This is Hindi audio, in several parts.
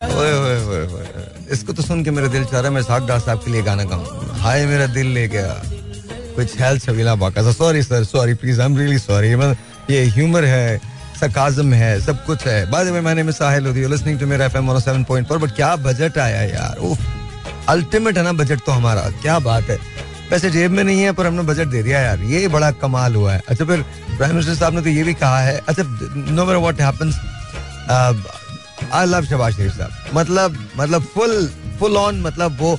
ओए ओए ओए इसको तो सुन के मेरा दिल चाह रहा है मैं साग दास साहब के लिए गाना गाऊं। हाय, मेरा दिल ले गया। कुछ health Chhabila Baka sorry sir sorry please I am really sorry ये ह्यूमर है सरकाजम है, सब कुछ है। बाद में मैंने साहिल होती listening to Mera FM 107.4 but क्या बजट आया यार? उफ अल्टीमेट है ना बजट तो हमारा। क्या बात है। पैसे जेब में नहीं है, पर हमने बजट दे दिया यार। ये बड़ा कमाल हुआ है। अच्छा फिर प्राइम मिनिस्टर साहब ने तो ये भी कहा है। अच्छा no matter what happens I love Shahbaz Sharif साहब। मतलब मतलब फुल फुल ऑन मतलब वो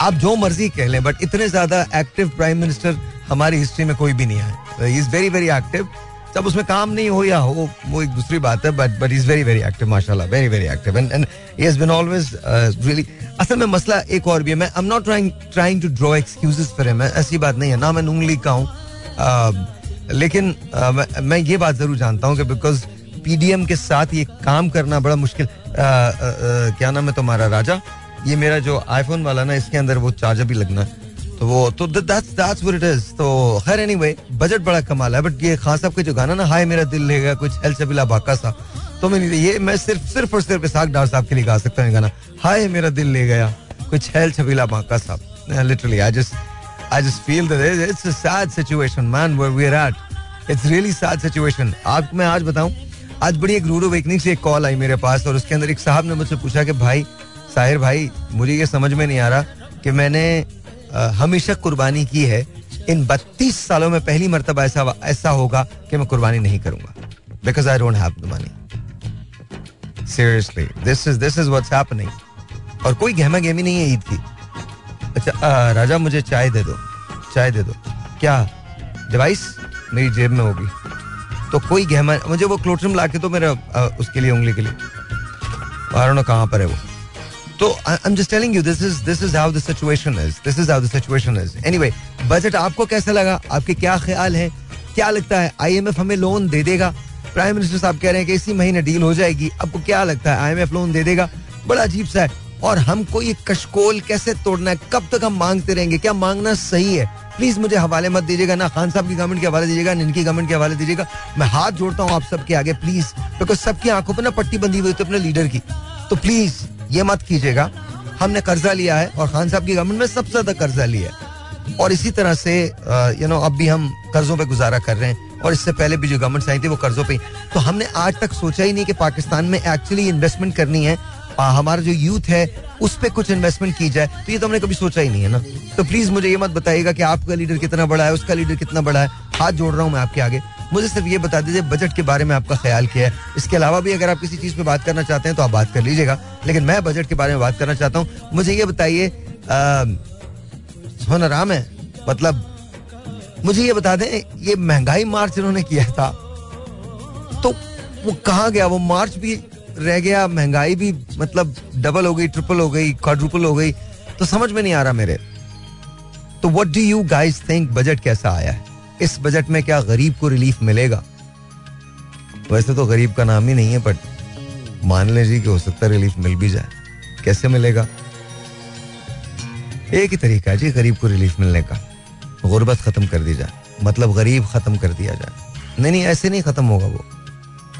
आप जो मर्ज़ी कह लें बट इतने ज़्यादा एक्टिव प्राइम मिनिस्टर हमारी हिस्ट्री में कोई भी नहीं है इज़ वेरी वेरी एक्टिव जब उसमें काम नहीं हो या हो वो एक दूसरी बात है but but is very very active माशाल्लाह very very active and and has been always really असल में मसला एक और भी है मैं I am not trying trying to draw excuses for him ऐसी बात नहीं है ना मैं उंगली का हूँ। Uh, लेकिन uh, मैं ये बात ज़रूर जानता हूँ कि बिकॉज़ पीडीएम के साथ ये काम करना बड़ा मुश्किल uh, क्या नाम है तुम्हारा राजा? ये मेरा जो आईफोन वाला ना इसके अंदर वो चार्जर भी लगना तो वो तो that's that's what it is तो खैर एनीवे बजट बड़ा कमाल है बट ये खान साहब के जो गाना ना हाय मेरा दिल लेगा कुछ हेल सबीला बाका सा। तो मैं ये मैं सिर्फ़ सिर्फ़ और सिर्फ़ इसाक डार साहब के लिए गा सकता हूँ गाना। हाय मेरा दिल ले गया कुछ हेल छबीला बाका साहब literally I just I just feel that it's a sad situation man where we are at it's really sad situation आपको मैं आज बताऊँ आज बड़ी एक रूरो वेकनिंग से एक कॉल आई मेरे पास और उसके अंदर एक साहब ने मुझसे पूछा कि भाई साहिर भाई मुझे ये समझ में नहीं आ रहा कि मैंने हमेशा कुर्बानी की है। इन बत्तीस सालों में पहली मरतबा ऐसा ऐसा होगा कि मैं कुर्बानी नहीं करूँगा। Because I don't have the money seriously this is this is what's happening और कोई गहमा गहमी नहीं है ईद की। अच्छा आ, राजा मुझे चाय दे दो चाय दे दो। क्या? डिवाइस मेरी जेब में होगी। तो कोई गहमा, मुझे वो क्लोट्रम ला के तो मेरा उसके लिए, उंगली के लिए। कहाँ पर है वो। तो I am just telling you this is this is how the situation is this is how the situation is anyway budget आपको कैसा लगा? आपके क्या ख्याल है? क्या लगता है? आईएमएफ हमें लोन दे देगा? प्राइम मिनिस्टर साहब कह रहे हैं कि इसी महीने डील हो जाएगी। आपको क्या लगता है? आईएमएफ लोन दे देगा? बड़ा अजीब सा है। और हमको ये कशकोल कैसे तोड़ना है? कब तक हम मांगते रहेंगे? क्या मांगना सही है? प्लीज़ मुझे हवाले मत दीजिएगा, ना खान साहब की गवर्नमेंट के हवाले दीजिएगा, ना इनकी गवर्नमेंट के हवाले दीजिएगा। मैं हाथ जोड़ता हूँ आप सबके आगे प्लीज़ बिकॉज़ सबकी आँखों पर ना पट्टी बंदी हुई थी अपने लीडर की। तो प्लीज़ ये मत कीजिएगा। हमने कर्जा लिया है और खान साहब की गवर्नमेंट में सबसे ज़्यादा कर्जा लिया है। और इसी तरह से यू नो अब भी हम कर्जों पे गुजारा कर रहे हैं और इससे पहले भी जो गवर्नमेंट आई थी वो कर्जों पे तो हमने आज तक सोचा ही नहीं कि पाकिस्तान में एक्चुअली इन्वेस्टमेंट करनी है। हमारा जो यूथ है, उस पर कुछ इन्वेस्टमेंट की जाए तो ये तो हमने कभी सोचा ही नहीं है ना। तो प्लीज़ मुझे ये मत बताइएगा कि आपका लीडर कितना बड़ा है, उसका लीडर कितना बड़ा है। हाथ जोड़ रहा हूँ मैं आपके आगे। मुझे सिर्फ़ ये बता दीजिए बजट के बारे में आपका ख्याल क्या है। इसके अलावा भी अगर आप किसी चीज़ पे बात करना चाहते हैं तो आप बात कर लीजिएगा। लेकिन मैं बजट के बारे में बात करना चाहता हूँ। मुझे ये बताइए सोना राम है मतलब मुझे ये बता दें, ये महँगाई मार्च इन्होंने किया था। तो वो कहा गया? वो मार्च भी रह गया, महँगाई भी मतलब डबल हो गई ट्रिपल हो गई क्वाड्रुपल हो गई तो समझ में नहीं आ रहा मेरे। तो what do you guys think budget कैसा आया है? इस बजट में क्या गरीब को रिलीफ मिलेगा? वैसे तो गरीब का नाम ही नहीं है बट मान लीजिए कि हो सकता है रिलीफ मिल भी जाए। कैसे मिलेगा? एक ही तरीका है जी गरीब को रिलीफ मिलने का। गुर्बत खत्म कर दी जाए। मतलब गरीब खत्म कर दिया जाए। नहीं नहीं, ऐसे नहीं खत्म होगा वो।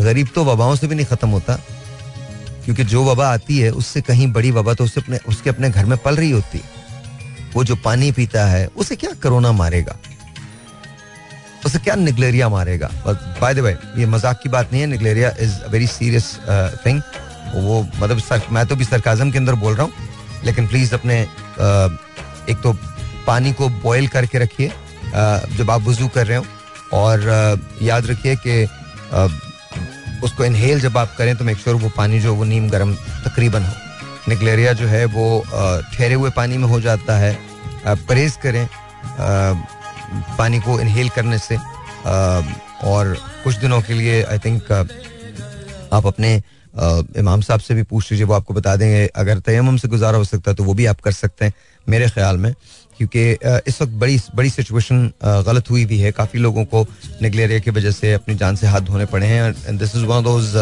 गरीब तो वबाओं से भी नहीं खत्म होता। क्योंकि जो वबा आती है उससे कहीं बड़ी वबा तो उससे अपने उसके अपने घर में पल रही होती है। वो जो पानी पीता है उसे क्या कोरोना मारेगा? उसे क्या निगलेरिया मारेगा? बाय द वे ये मज़ाक की बात नहीं है Naegleria is a very serious thing वो मतलब सर, मैं तो भी सरकाजम के अंदर बोल रहा हूँ लेकिन प्लीज़ अपने uh, एक तो पानी को बॉयल करके रखिए uh, जब आप वज़ू कर रहे हो और uh, याद रखिए कि उसको इनहेल जब आप करें तो मेक श्योर वो पानी जो वो नीम गर्म तकरीबन हो। निकलेरिया जो है वो ठहरे हुए पानी में हो जाता है। परहेज करें पानी को इनहेल करने से। और कुछ दिनों के लिए आई थिंक आप अपने इमाम साहब से भी पूछ लीजिए, वो आपको बता देंगे। अगर तयम से गुजारा हो सकता है तो वो भी आप कर सकते हैं, मेरे ख्याल में। क्योंकि इस वक्त बड़ी बड़ी सिचुएशन गलत हुई भी है। काफ़ी लोगों को निगलेरिया की वजह से अपनी जान से हाथ धोने पड़े हैं। This is one those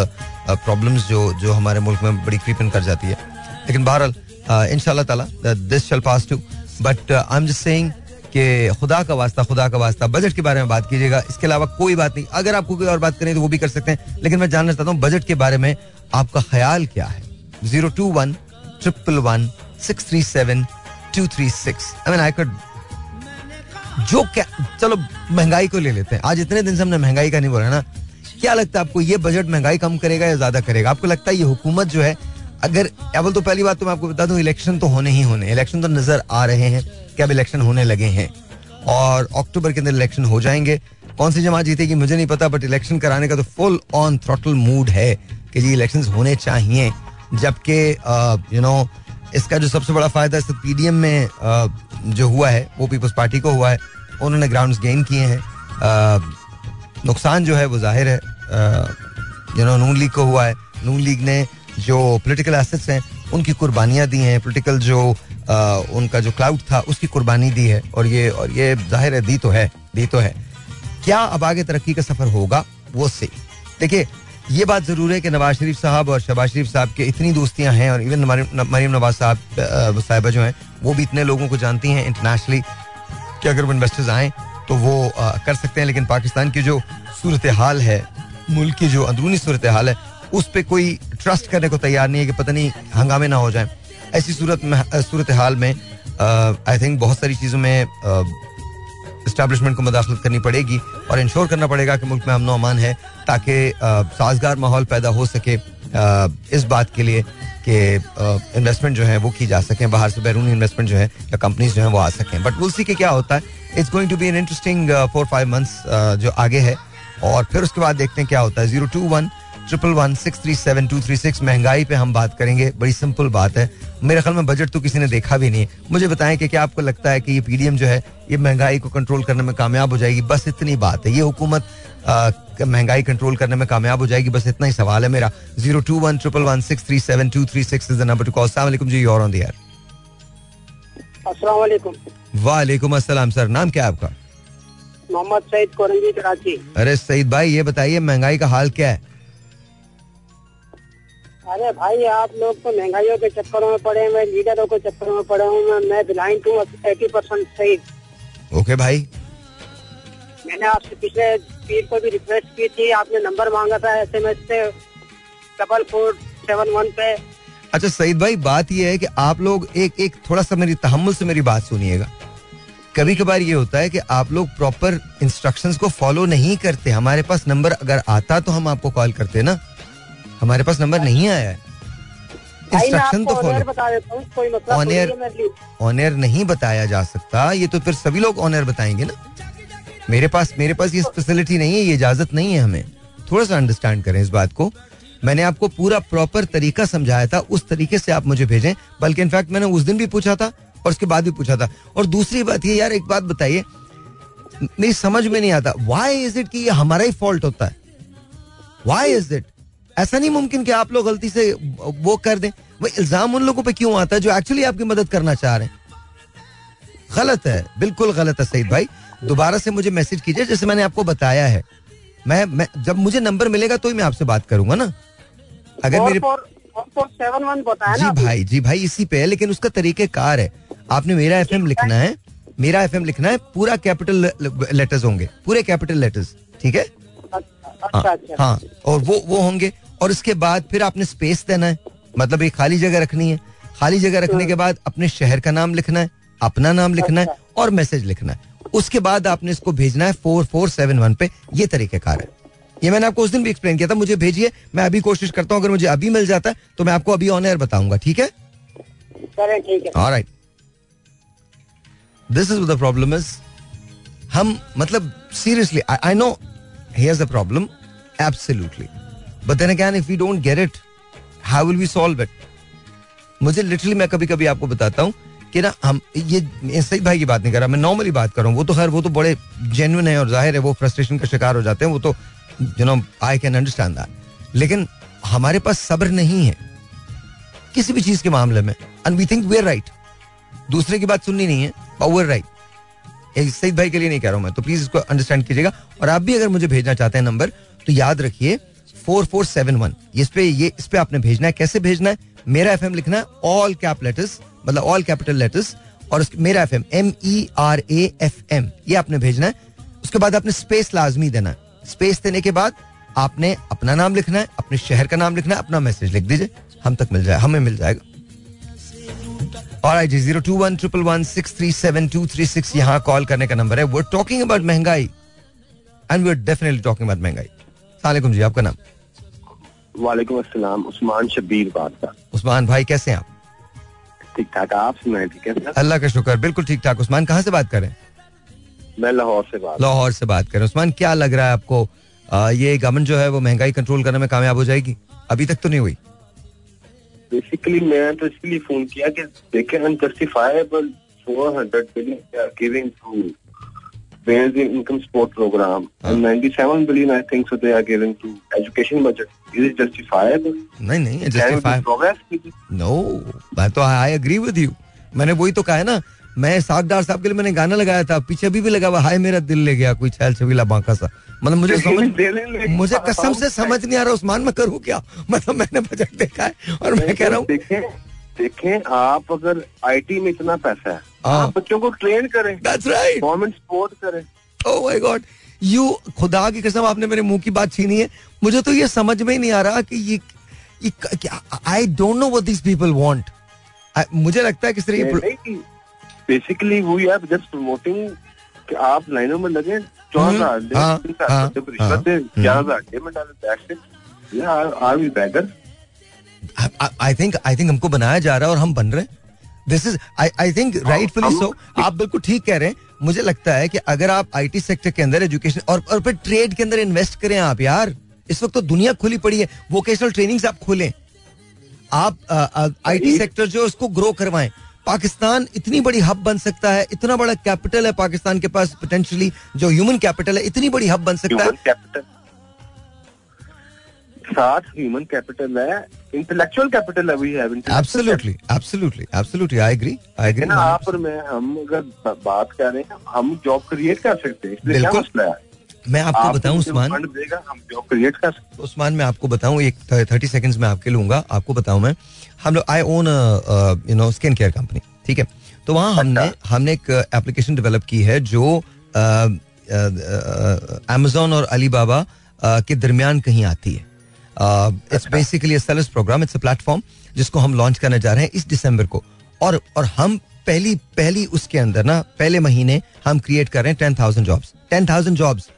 problems जो जो हमारे मुल्क में बड़ी क्रीपन कर जाती है। लेकिन बहरहाल इन ताला this shall pass too but I am just saying कि खुदा का वास्ता, खुदा का वास्ता बजट के बारे में बात कीजिएगा। इसके अलावा कोई बात नहीं। अगर आपको कोई और बात करें तो वो भी कर सकते हैं। लेकिन मैं जानना चाहता हूँ बजट के बारे में आपका ख्याल क्या है? Zero two one triple one six three seven two three six I mean I could जो क्या, चलो, महँगाई को ले लेते हैं। आज इतने दिन से हमने महँगाई का नहीं बोला ना? क्या लगता है आपको ये बजट महँगाई कम करेगा या ज़्यादा करेगा? आपको लगता है ये हुकूमत जो है, अगर अवल तो पहली बात तो मैं आपको बता दूँ, इलेक्शन तो होने ही होने इलेक्शन तो नज़र आ रहे हैं कि अब इलेक्शन होने लगे हैं। और अक्टूबर के अंदर इलेक्शन हो जाएँगे। कौन सी जमात जीतेगी मुझे नहीं पता बट इलेक्शन कराने का तो फुल ऑन थ्रोटल मूड है कि जी इलेक्शन होने चाहिए। जबकि यू नो इसका जो सबसे बड़ा फ़ायदा इस पीडीएम में जो हुआ है वो पीपल्स पार्टी को हुआ है। उन्होंने ग्राउंड गेन किए हैं। नुकसान जो है वो ज़ाहिर है। यू नो नून लीग को हुआ है। नून लीग ने जो पोलिटिकल एसेट्स हैं उनकी कुर्बानियाँ दी हैं। पोलिटिकल जो आ, उनका जो क्लाउड था उसकी कुर्बानी दी है। और ये और ये ज़ाहिर है दी तो है दी तो है। क्या अब आगे तरक्की का सफ़र होगा? वो से देखिए ये बात ज़रूर है कि नवाज़ शरीफ साहब और शहबाज शरीफ साहब के इतनी दोस्तियाँ हैं और इवन मरीम नवाज़ साहब साहिबा जो हैं वो भी इतने लोगों को जानती हैं इंटरनेशनली कि अगर वो इन्वेस्टर्स आए तो वो आ, कर सकते हैं। लेकिन पाकिस्तान की जो सूरत हाल है मुल्क की जो अंदरूनी सूरत हाल है उस पर कोई ट्रस्ट करने को तैयार नहीं है कि पता नहीं हंगामे ना हो जाए। ऐसी सूरत सूरत हाल में आई थिंक बहुत सारी चीज़ों में इस्टेब्लिशमेंट को मदाखलत करनी पड़ेगी और इंश्योर करना पड़ेगा कि मुल्क में अमन अमान है ताकि साजगार माहौल पैदा हो सके इस बात के लिए कि इन्वेस्टमेंट जो है वो की जा सके, बाहर से बैरूनी इन्वेस्टमेंट जो है या कंपनीज़ जो है वो आ सकें। बट विल सी के क्या होता है। It's going to be an interesting four five months जो आगे है। और फिर उसके बाद देखते हैं क्या होता है। Zero two one triple one six three seven two three six महँगाई पे हम बात करेंगे। बड़ी सिंपल बात है। मेरे ख्याल में बजट तो किसी ने देखा भी नहीं। मुझे बताएँ कि क्या आपको लगता है कि ये पीडीएम जो है ये महँगाई को कंट्रोल करने में कामयाब हो जाएगी? बस इतनी बात है। ये हुकूमत महँगाई कंट्रोल करने में कामयाब हो जाएगी। बस इतना ही सवाल है मेरा। Zero two one triple one six three seven two three six is the number to call सलाम जी और ऑन द वालेकुम अस्सलाम सर। नाम क्या है आपका? मोहम्मद सईद कोरंगी कराची। अरे सईद भाई ये बताइए महँगाई का हाल क्या है? अरे भाई आप लोग तो महंगाइयों के चक्करों में पड़े मैं लीडरों के चक्करों में पड़े हूँ मैं ब्लाइंड हूँ एटी परसेंट सही। ओके भाई। मैंने आपसे पिछले पीर को भी रिक्वेस्ट की थी आपने नंबर मांगा था एस एम एस से डबल फोर सेवन वन पे। अच्छा सईद भाई बात यह है कि आप लोग एक एक थोड़ा सा मेरी तहमुल से मेरी बात सुनिएगा। कभी कभार ये होता है कि आप लोग प्रॉपर इंस्ट्रक्शंस को फॉलो नहीं करते। हमारे पास नंबर अगर आता तो हम आपको कॉल करते ना। हमारे पास नंबर नहीं आया है। इंस्ट्रक्शन तो follow on air on air नहीं बताया जा सकता ये तो फिर सभी लोग ऑन एयर बताएँगे ना। मेरे पास मेरे पास ये फैसिलिटी नहीं है ये इजाज़त नहीं है हमें। थोड़ा सा अंडरस्टैंड करें इस बात को। मैंने आपको पूरा प्रॉपर तरीका समझाया था उस तरीके से आप मुझे भेजें बल्कि इनफैक्ट मैंने उस दिन भी पूछा था और उसके बाद भी पूछा था। और दूसरी बात ये यार एक बात बताइए। मेरी समझ में नहीं आता वाई इज़ इट कि ये हमारा ही फॉल्ट होता है? वाई इज़ इट ऐसा नहीं मुमकिन कि आप लोग गलती से वो कर दें। वो इल्ज़ाम उन लोगों पे क्यों आता है जो एक्चुअली आपकी मदद करना चाह रहे हैं? गलत है बिल्कुल गलत है सईद भाई। दोबारा से मुझे मैसेज कीजिए जैसे मैंने आपको बताया है। मैं, मैं जब मुझे नंबर मिलेगा तो ही मैं आपसे बात करूँगा ना। अगर मेरे जी भाई जी भाई इसी पे है लेकिन उसका तरीके कार है। आपने मेरा एफ़ लिखना है मेरा एफ़ लिखना है पूरा कैपिटल लेटर्स होंगे पूरे कैपिटल लेटर्स ठीक है? अच्छा, हाँ, अच्छा। हाँ और वो वो होंगे। और उसके बाद फिर आपने स्पेस देना है। मतलब एक खाली जगह रखनी है। खाली जगह रखने के बाद अपने शहर का नाम लिखना है अपना नाम लिखना है अच्छा। और मैसेज लिखना है। उसके बाद आपने इसको भेजना है फोर फोर सेवन वन पे। ये तरीकेकार है। ये मैंने आपको उस दिन भी एक्सप्लेन किया था। मुझे भेजिए मैं अभी कोशिश करता हूँ। अगर मुझे अभी मिल जाता है तो मैं आपको अभी ऑन एयर बताऊँगा। ठीक है? Right this is the problem is hmm मतलब seriously I know here's the problem absolutely but then again if we don't get it how will we solve it मुझे लिटरली मैं कभी कभी आपको बताता हूँ कि ना हम, ये सही भाई की बात नहीं कर रहा, मैं नॉर्मली बात कर रहा हूँ। वो तो खैर, वो तो बड़े जेन्युइन है और ज़ाहिर है, वो फ्रस्ट्रेशन का शिकार हो जाते हैं, वो तो you know I can understand that लेकिन हमारे पास सब्र नहीं है किसी भी चीज़ के मामले में। And we think we're right दूसरे की बात सुननी नहीं है वेयर राइट सईद भाई के लिए नहीं कह रहा हूँ मैं तो प्लीज़ इसको अंडरस्टैंड कीजिएगा। और आप भी अगर मुझे भेजना चाहते हैं नंबर तो याद रखिए फोर फोर सेवन वन। इस पे ये, इस पे आपने भेजना है। कैसे भेजना है? मेरा एफएम लिखना है ऑल कैप लेटर्स मतलब ऑल कैपिटल लेटर्स और Mera F M M E R A F M ये आपने भेजना है। उसके बाद आपने स्पेस लाजमी देना है। स्पेस देने के बाद आपने अपना नाम लिखना है, अपने शहर का नाम लिखना है, अपना मैसेज लिख दीजिए। हम तक मिल जाए, हमें मिल जाएगा। और I G zero two one triple one six three seven two three six यहाँ कॉल करने का नंबर है। वो टॉकिंग अबाउट महँगाई। And we are definitely talking about महँगाई। सलाम जी आपका नाम? वालेकुम अस्सलाम उस्मान शबीर बात का उस्मान भाई कैसे हैं आप? ठीक ठाक आप सुनाए ठीक है अल्लाह का शुक्र बिल्कुल ठीक ठाक उस्मान कहाँ से बात करें? मैं लाहौर से बात लाहौर से बात करें। उस्मान क्या लग रहा है आपको आ, ये गवर्नमेंट जो है वो महँगाई कंट्रोल करने में कामयाब हो जाएगी? अभी तक तो नहीं हुई। बेसिकली मैं तो इसलिए फ़ोन किया कि देखे unjustifiable four hundred billion giving to basic income support program and 97 billion I think so they are giving to education budget. Is it justifiable? नहीं नहीं progress with it? नो मैं तो आई एग्री विद यू मैंने वही तो कहा है ना मैं सागदार साहब के लिए मैंने गाना लगाया था पीछे अभी भी लगा हुआ हाय मेरा दिल ले गया कोई छैल छबीला बांका सा मतलब मुझे समझ मुझे कसम से समझ नहीं आ रहा उस्मान मैं करूँ क्या मतलब मैंने बजट देखा है और मैं कह रहा हूँ देखें देखें आप अगर आईटी में इतना पैसा है हाँ। आप बच्चों को ट्रेन करें। दैट्स राइट गवर्नमेंट सपोर्ट करे। ओह माय गॉड यू खुदा की कसम आपने मेरे मुँह की बात छीनी है। मुझे तो ये समझ में ही नहीं आ रहा कि ये, ये I don't know what this people want मुझे लगता है कि सिर्फ़ ये basically we are just promoting कि आप लाइनों में लगे चौदह हज़ार हाँ, हाँ, रिश्वत दे, हाँ, ग्यारह हज़ार में डाले, it. Yeah, are I think I think हमको बनाया जा रहा है और हम बन रहे हैं। This is I I think rightfully so आप बिल्कुल ठीक कह रहे हैं। मुझे लगता है कि अगर आप आईटी सेक्टर के अंदर एजुकेशन और और फिर ट्रेड के अंदर इन्वेस्ट करें आप यार। इस वक्त तो दुनिया खुली पड़ी है। वोकेशनल ट्रेनिंग्स आप खोलें। आप आईटी सेक्टर जो उसको ग्रो करवाएँ। पाकिस्तान इतनी बड़ी हब बन सकता है। इतना बड़ा कैपिटल है पाकिस्तान के पास पोटेंशियली जो ह्यूमन कैपिटल है इतनी बड़ी हब बन सकता है। Capital. साथ ह्यूमन कैपिटल है इंटेलेक्चुअल कैपिटल है we have absolutely absolutely absolutely I agree I agree ना आप और मैं हम अगर बात कर रहे हैं हम जॉब क्रिएट कर सकते हैं इसलिए क्या मसला है? मैं आपको बताऊँ उस्मान। हम जॉब क्रिएट कर सकते उस्मान मैं आपको बताऊँ एक थर्टी सेकंड्स में आपके लूँगा आपको बताऊँ मैं। हम लोग I own you know skin care company ठीक है? तो वहाँ हमने हमने एक एप्लीकेशन डेवलप की है जो अमेजोन और अली बाबा के दरमियान कहीं आती है। It's basically sellers program it's a platform जिसको हम लॉन्च करने जा रहे हैं इस दिसंबर को। और और हम पहली पहली उसके अंदर ना पहले महीने हम क्रिएट कर रहे हैं ten thousand jobs ten thousand jobs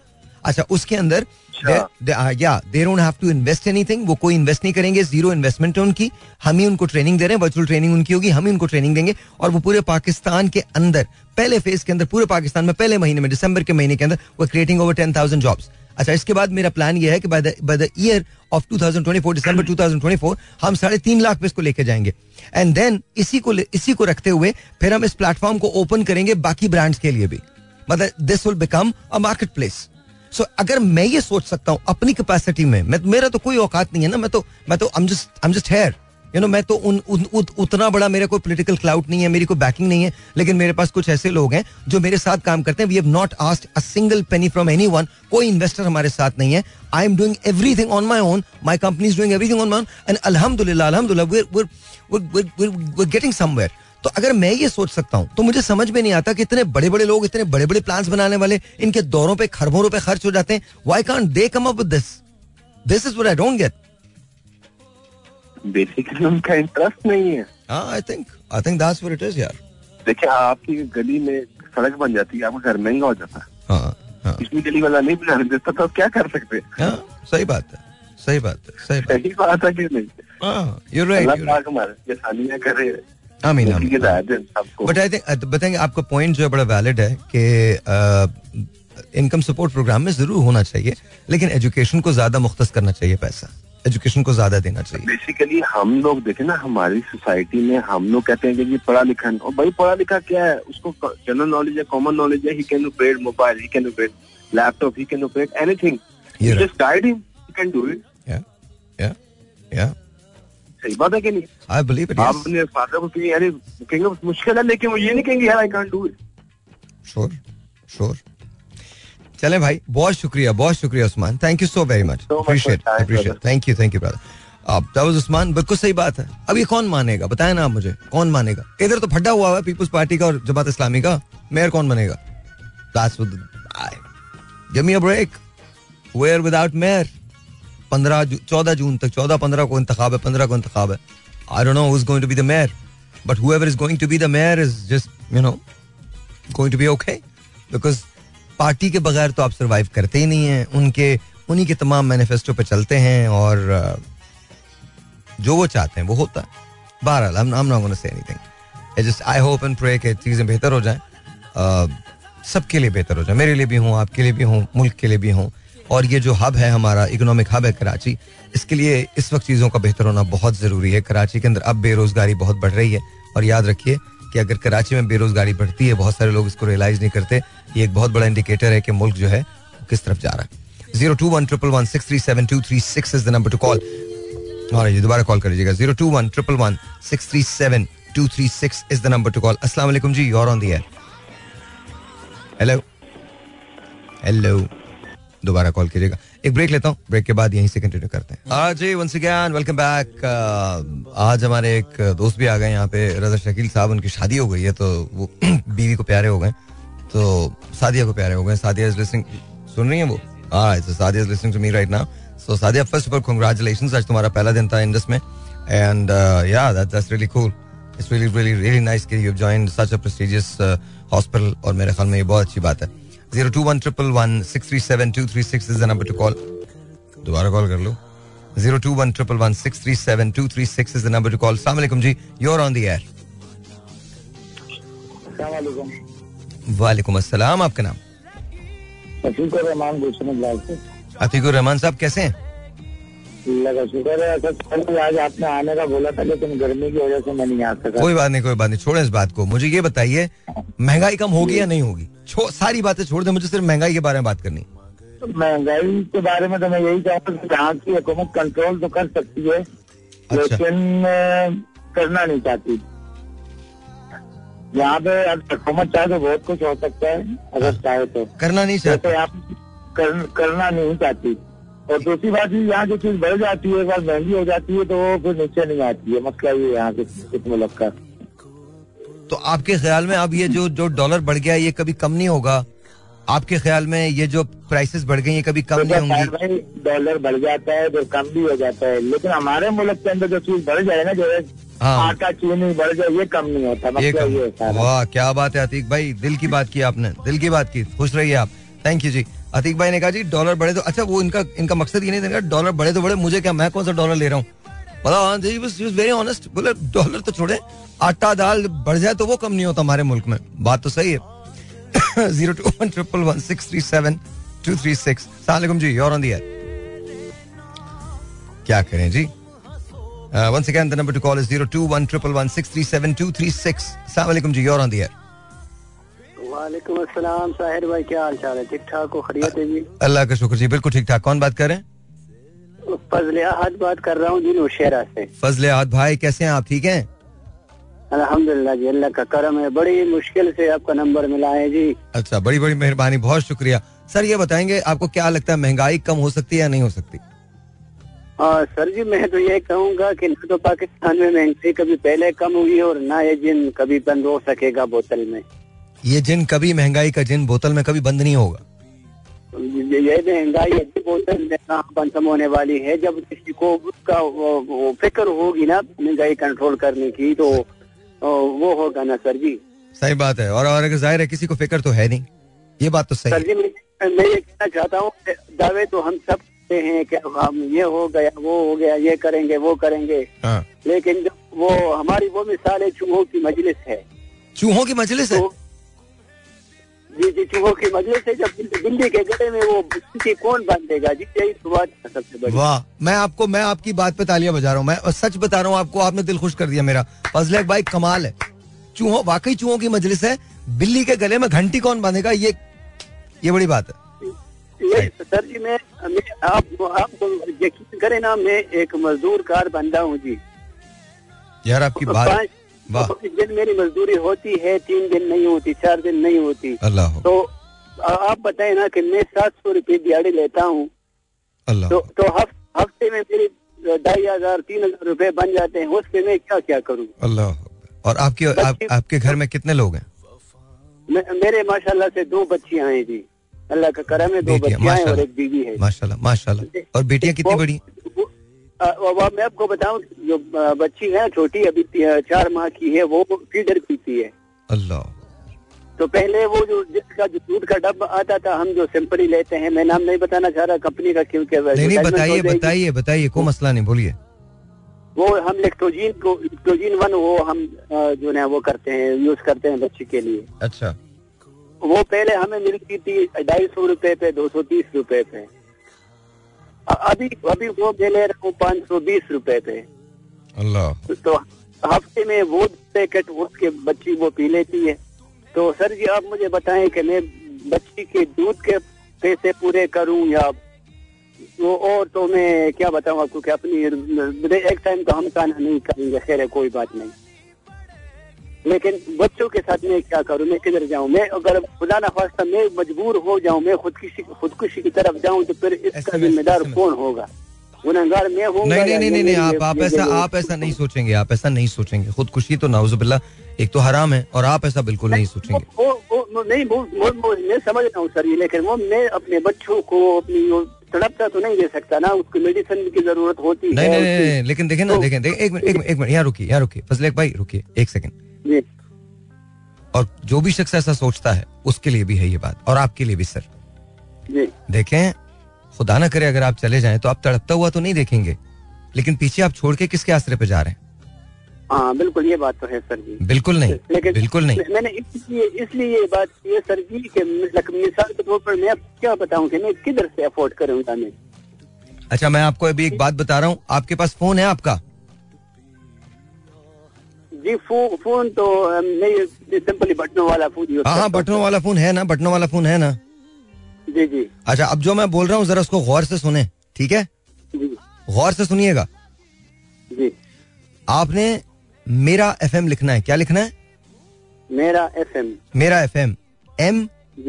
अच्छा उसके अंदर। या they don't have to invest anything वो कोई इन्वेस्ट नहीं करेंगे ज़ीरो इन्वेस्टमेंट है उनकी। हम ही उनको ट्रेनिंग दे रहे हैं वर्चुअल ट्रेनिंग उनकी होगी हम ही उनको ट्रेनिंग देंगे। और वो पूरे पाकिस्तान के अंदर पहले फ़ेज़ के अंदर पूरे पाकिस्तान में पहले महीने में दिसंबर के महीने के अंदर वो creating over ten thousand jobs अच्छा इसके बाद मेरा प्लान ये है कि बाय द ईयर ऑफ़ 2024 दिसंबर 2024 हम साढ़े तीन लाख पे इसको लेके जाएँगे। एंड देन इसी को इसी को रखते हुए फिर हम इस प्लेटफॉर्म को ओपन करेंगे बाकी ब्रांड्स के लिए भी। मतलब this will become a market place so अगर मैं ये सोच सकता हूँ अपनी कैपेसिटी में, मैं, मेरा तो कोई औकात नहीं है ना, मैं तो मैं तो I'm just I'm just here you know मैं तो उन, उन, उत, उतना बड़ा मेरा कोई पॉलिटिकल क्लाउड नहीं है मेरी कोई बैकिंग नहीं है लेकिन मेरे पास कुछ ऐसे लोग हैं जो मेरे साथ काम करते हैं। We have not asked a single penny from anyone कोई इन्वेस्टर हमारे साथ नहीं है। I am doing everything on my own my company is doing everything on my own and we we getting somewhere तो अगर मैं ये सोच सकता हूँ तो मुझे समझ में नहीं आता कि इतने बड़े बड़े लोग इतने बड़े बड़े प्लान्स बनाने वाले इनके दौरों पे खरबों रुपए खर्च हो जाते हैं। Why can't they come up this this is I don't get basically उनका इंटरेस्ट नहीं है। I think I think that's what it is यार। देखिए आपकी गली में सड़क बन जाती है आपका घर महँगा हो जाता है। हाँ हाँ। इसमें गली वाला नहीं बनाने देता तो क्या कर सकते हैं? हाँ सही बात है सही बात है सही बात सही बात है कि नहीं? हाँ यू अल्लाह राइट पाक हमारे आसानियाँ करे आमीन आमीन बट आई थिंक बताएँगे आपका पॉइंट जो है बड़ा वैलिड है कि इनकम सपोर्ट प्रोग्राम में ज़रूर होना चाहिए लेकिन एजुकेशन को ज़्यादा मुख्त करना चाहिए पैसा। एजुकेशन को ज़्यादा देना चाहिए। बेसिकली हम लोग देखे ना हमारी सोसाइटी में हम लोग कहते हैं कि पढ़ा लिखा और भाई पढ़ा लिखा क्या है? उसको जनरल नॉलेज है कॉमन नॉलेज है he can operate mobile he can operate laptop he can operate anything just guide him he can do it या या या सही बात है कि नहीं? आई बिलीव इट आप अपने फादर को कहेंगे अरे कहेंगे मुश्किल है लेकिन वो ये नहीं कहेंगे यार I can't do it sure sure चलें भाई बहुत शुक्रिया बहुत शुक्रिया Usman. Thank you so very much appreciate appreciate thank you thank you brother अब दैट वाज उस्मान बिल्कुल सही बात है। अब ये कौन मानेगा? बताया ना आप मुझे कौन मानेगा? इधर तो फड्डा हुआ है पीपल्स पार्टी का और जमात इस्लामी का। मेयर कौन बनेगा? Give me break where without mayor पंद्रह चौदह जून तक चौदह पंद्रह को इंतखाब है पंद्रह को इंतखाब है। I don't know who is going to be the mayor but whoever is going to be the mayor is just you know going to be okay because party के बगैर तो आप सर्वाइव करते ही नहीं हैं। उनके, उन्हीं के तमाम मैनिफेस्टो पे चलते हैं और जो वो चाहते हैं, वो होता है। बहरहाल, हम हम not say anything just I hope and pray कि चीज़ें बेहतर हो जाएँ। सबके लिए बेहतर हो जाए। मेरे लिए भी हूँ, आपके लिए भी हूँ, मुल्क के लिए भी हूँ। और ये जो हब है हमारा इकोनॉमिक हब है कराची, इसके लिए इस वक्त चीज़ों का बेहतर होना बहुत ज़रूरी है। कराची के अंदर अब बेरोज़गारी बहुत बढ़ रही है। और याद रखिए कि अगर कराची में बेरोज़गारी बढ़ती है, बहुत सारे लोग इसको रियलाइज़ नहीं करते। ये एक बहुत बड़ा इंडिकेटर है कि मुल्क जो है किस तरफ़ जा रहा है। Zero two one triple one six three seven two three six is the number to call और ये दोबारा कॉल कर लीजिएगा zero two one triple one six three seven two three six is the number to call असला जी you're on the air hello hello दोबारा कॉल कीजिएगा एक ब्रेक लेता हूँ। ब्रेक के बाद यहीं से कंटिन्यू करते हैं। आज वंस अगेन वेलकम बैक आज हमारे एक दोस्त भी आ गए यहाँ पे। रजा शकील साहब उनकी शादी हो गई है तो वो बीवी को प्यारे हो गए तो सादिया को प्यारे हो गए सादिया इज़ लिसनिंग सुन रही है वो? हाँ Sadia is listening to me right now so Sadia first of all congratulations आज तुम्हारा पहला दिन था इंडस में। And yeah that's really cool it's really really really nice कि you have joined such a prestigious hospital और मेरे ख्याल में ये बहुत अच्छी बात है। Zero two one triple one six three seven two three six is the number to call दोबारा कॉल कर लो. Zero two one triple one six three seven two three six is the number to call सलाम जी ऑन द एयर वालेकुम अस्सलाम आपका नाम? अतीकुर रहमान साहब कैसे हैं? शुक्र है सर आज आपने आने का बोला था लेकिन गर्मी की वजह से मैं नहीं आ सका। कोई बात नहीं कोई बात नहीं छोड़े इस बात को। मुझे ये बताइए महँगाई कम होगी या नहीं होगी? सारी बातें छोड़ दे मुझे सिर्फ़ महँगाई के बारे में बात करनी तो महँगाई के बारे में तो मैं यही चाहता हूँ यहाँ की हुकूमत कंट्रोल तो कर सकती है अच्छा। लेकिन करना नहीं चाहती। यहाँ पे हुकूमत चाहे तो बहुत कुछ हो सकता है अगर हाँ। चाहे तो। करना नहीं चाहते। आप करना नहीं चाहती। और दूसरी बात ये यहाँ जो चीज़ बढ़ जाती है एक बार महँगी हो जाती है तो वो फिर नीचे नहीं आती है। मसला ये यहाँ के इस मुल्क का। तो आपके ख्याल में अब ये जो जो डॉलर बढ़ गया ये कभी कम नहीं होगा? आपके ख्याल में ये जो प्राइसेस बढ़ गई ये कभी कम तो नहीं होंगी? डॉलर बढ़ जाता है तो कम भी हो जाता है। लेकिन हमारे मुल्क के अंदर जो चीज़ बढ़ जाए ना जो है हाँ। आटा चीनी बढ़ जाए ये कम नहीं होता। ये कम। ये वाह क्या बात है अतीक भाई। दिल की बात की आपने। दिल की बात की। खुश रहिए आप। थैंक यू जी। अतीक भाई ने कहा, जी डॉलर बढ़े तो अच्छा वो इनका इनका मकसद ये नहीं था डॉलर बढ़े तो बढ़े, मुझे क्या, मैं कौन सा डॉलर ले रहा हूँ? वेरी ऑनेस्ट बोले डॉलर तो छोड़े, आटा, दाल बढ़ जाए तो वो कम नहीं होता हमारे मुल्क में। बात तो सही है। Zero two one triple one six three seven two three six. सलाम जी योर ऑन क्या करें जी? To call is zero two one triple one six three seven two three six सलाम जी योर ऑन दी वालेकुम अस्सलाम साहिर भाई क्या हाल चाल है? ठीक ठाक हो? खरीत है जी? अल्लाह का शुक्र जी बिल्कुल ठीक ठाक। कौन बात कर रहे हैं? फजल अहद बात कर रहा हूँ जी नौशेरा से। फजले आद भाई कैसे हैं आप? ठीक हैं? अल्हम्दुलिल्लाह जी अल्लाह का करम है। बड़ी मुश्किल से आपका नंबर मिला है जी। अच्छा बड़ी बड़ी मेहरबानी बहुत शुक्रिया। सर ये बताएँगे आपको क्या लगता है महँगाई कम हो सकती है या नहीं हो सकती? हाँ सर जी मैं तो ये कहूँगा कि ना तो पाकिस्तान में महँगाई कभी पहले कम हुई और ना ये जिन कभी बंद हो सकेगा बोतल में। ये जिन कभी महँगाई का जिन बोतल में कभी बंद नहीं होगा। ये महँगाई ऐसी बोतल में बंद होने वाली है। जब किसी को उसका फ़िक्र होगी ना महँगाई कंट्रोल करने की तो वो होगा ना सर जी। सही बात है। और और अगर ज़ाहिर है किसी को फ़िक्र तो है नहीं। ये बात तो सही सर जी मैं ये कहना चाहता हूँ दावे तो हम सब करते हैं कि हम ये हो गया वो हो गया ये करेंगे वो करेंगे। हाँ। लेकिन वो हमारी वो मिसाल है चूहों की मजलिस है। चूहों की मजलिस है? तो जी जी चूहों की मजलिस है जब बिल्ली के गले में वो बिल्ली कौन बांधेगा? जी यही तो बात सबसे बड़ी। वाह मैं आपको मैं आपकी बात पे तालियाँ बजा रहा हूँ। मैं सच बता रहा हूँ आपको आपने दिल खुश कर दिया मेरा। फजल भाई कमाल है। चूहों वाकई चूहों की मजलिस है। बिल्ली के गले में घंटी कौन बांधेगा? ये ये बड़ी बात है। ये सर जी मैं, मैं आप आप यकीन करें ना मैं एक मजदूर कार बंदा हूँ जी। यार आपकी बात पाँच दिन मेरी मजदूरी होती है तीन दिन नहीं होती चार दिन नहीं होती। अल्लाह। तो आप बताए ना कि मैं सात सौ रुपये दिहाड़ी लेता हूँ। तो तो हफ, हफ़्ते में मेरी ढाई हज़ार तीन हज़ार रूपए बन जाते हैं उसके मैं क्या क्या करूँ? अल्लाह। और आपके आप, आपके घर में कितने लोग हैं? मे- मेरे माशाल्लाह से दो बच्चियाँ हैं जी। अल्लाह का करम है दो बच्चियाँ हैं और एक बीवी है। माशाल्लाह माशाल्लाह। और बेटियाँ कितनी बड़ी वो मैं आपको बताऊँ जो बच्ची है छोटी अभी चार माह की है वो फीडर पीती है। अल्लाह। तो पहले वो जो जिसका जो दूध का डब आता था हम जो सिंपल लेते हैं मैं नाम नहीं बताना चाह रहा कंपनी का क्योंकि नहीं नहीं बताइए बताइए बताइए कोई मसला नहीं बोलिए। वो हम लेक्टोजीन को लेक्टोजीन वन वो हम जो है वो करते हैं यूज़ करते हैं बच्ची के लिए। अच्छा। वो पहले हमें मिलती थी ढाई सौ रुपये पे दो सौ तीस रुपये पे। अभी अभी वो मैं ले रहा हूँ पाँच सौ बीस रूपए पे। अल्लाह। तो हफ़्ते में वो पैकेट उसके बच्ची वो पी लेती है। तो सर जी आप मुझे बताएँ कि मैं बच्ची के दूध के पैसे पूरे करूँ या वो और तो मैं क्या बताऊँ आपको कि अपनी एक टाइम तो हम खाना नहीं करेंगे खैर कोई बात नहीं। लेकिन बच्चों के साथ मैं क्या करूँ? मैं किधर जाऊँ? मैं अगर खुदा ना खास्ता मैं मजबूर हो जाऊँ मैं खुदकुशी खुदकुशी की तरफ़ जाऊँ तो फिर इसका जिम्मेदार कौन होगा? गुनहगार मैं हूँ नहीं नहीं नहीं नहीं नहीं आप आप ऐसा आप ऐसा नहीं सोचेंगे आप ऐसा नहीं सोचेंगे। खुदकुशी तो नाउजुबिल्ला एक तो हराम है और आप ऐसा बिल्कुल नहीं सोचेंगे। वो, वो, नहीं वो, मैं समझ रहा हूँ सर ये लेकिन वो मैं अपने बच्चों को अपनी तड़पता तो नहीं दे सकता ना उसको मेडिसिन की ज़रूरत होती नहीं है नहीं नहीं, नहीं लेकिन देखें ना तो- देखें देखें एक मिनट एक मिनट यहाँ रुकिए यहाँ रुकिए फजल भाई रुकिए एक सेकंड और जो भी शख्स ऐसा सोचता है उसके लिए भी है ये बात और आपके लिए भी सर। देखें खुदा ना करे अगर आप चले जाएँ तो आप तड़पता हुआ तो नहीं देखेंगे लेकिन पीछे आप छोड़ के किसके आसरे पे जा रहे हैं? हाँ बिल्कुल ये बात तो है सर जी। बिल्कुल नहीं लेकिन बिल्कुल नहीं। मैंने इसलिए इसलिए ये बात की है सर जी कि मिस- मिसाल के तौर पर मैं क्या बताऊँ कि मैं किधर से अफोर्ड करूँगा मैं अच्छा मैं आपको अभी एक बात बता रहा हूँ आपके पास फ़ोन है आपका? जी फो, फ़ोन तो नहीं सिंपली बटनों वाला फ़ोन हाँ हाँ बटनों वाला फ़ोन है ना बटनों वाला फ़ोन है ना? जी जी। अच्छा अब जो मैं बोल रहा हूँ जरा उसको गौर से सुने ठीक है? जी गौर से सुनिएगा। जी। आपने मेरा एफ़ एम लिखना है क्या लिखना है? मेरा एफ़ एम मेरा F M M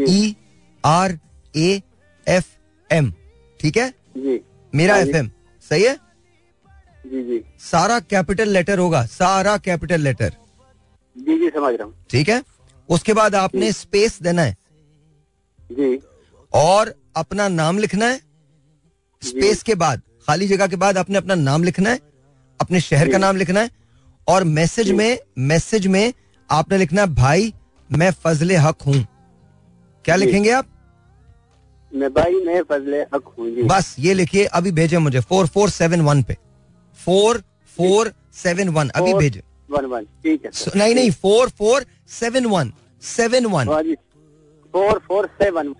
E R A F M ठीक है? जी। मेरा हाँ एफ़ एम सही है? जी जी। सारा कैपिटल लेटर होगा सारा कैपिटल लेटर। जी जी समझ रहा हूँ। ठीक है? उसके बाद आपने स्पेस देना है। जी। और अपना नाम लिखना है। स्पेस के बाद खाली जगह के बाद आपने अपना नाम लिखना है अपने शहर का नाम लिखना है। और मैसेज में मैसेज में आपने लिखना है भाई मैं फजले हक हूँ। क्या लिखेंगे आप? मैं भाई मैं फजले हक हूँ। बस ये लिखिए अभी भेजे मुझे फोर फोर सेवन वन पे। Four four seven one. अभी भेजे। One one. ठीक है। नहीं नहीं four four seven one. Seven one. हाँ फोर फोर सेवन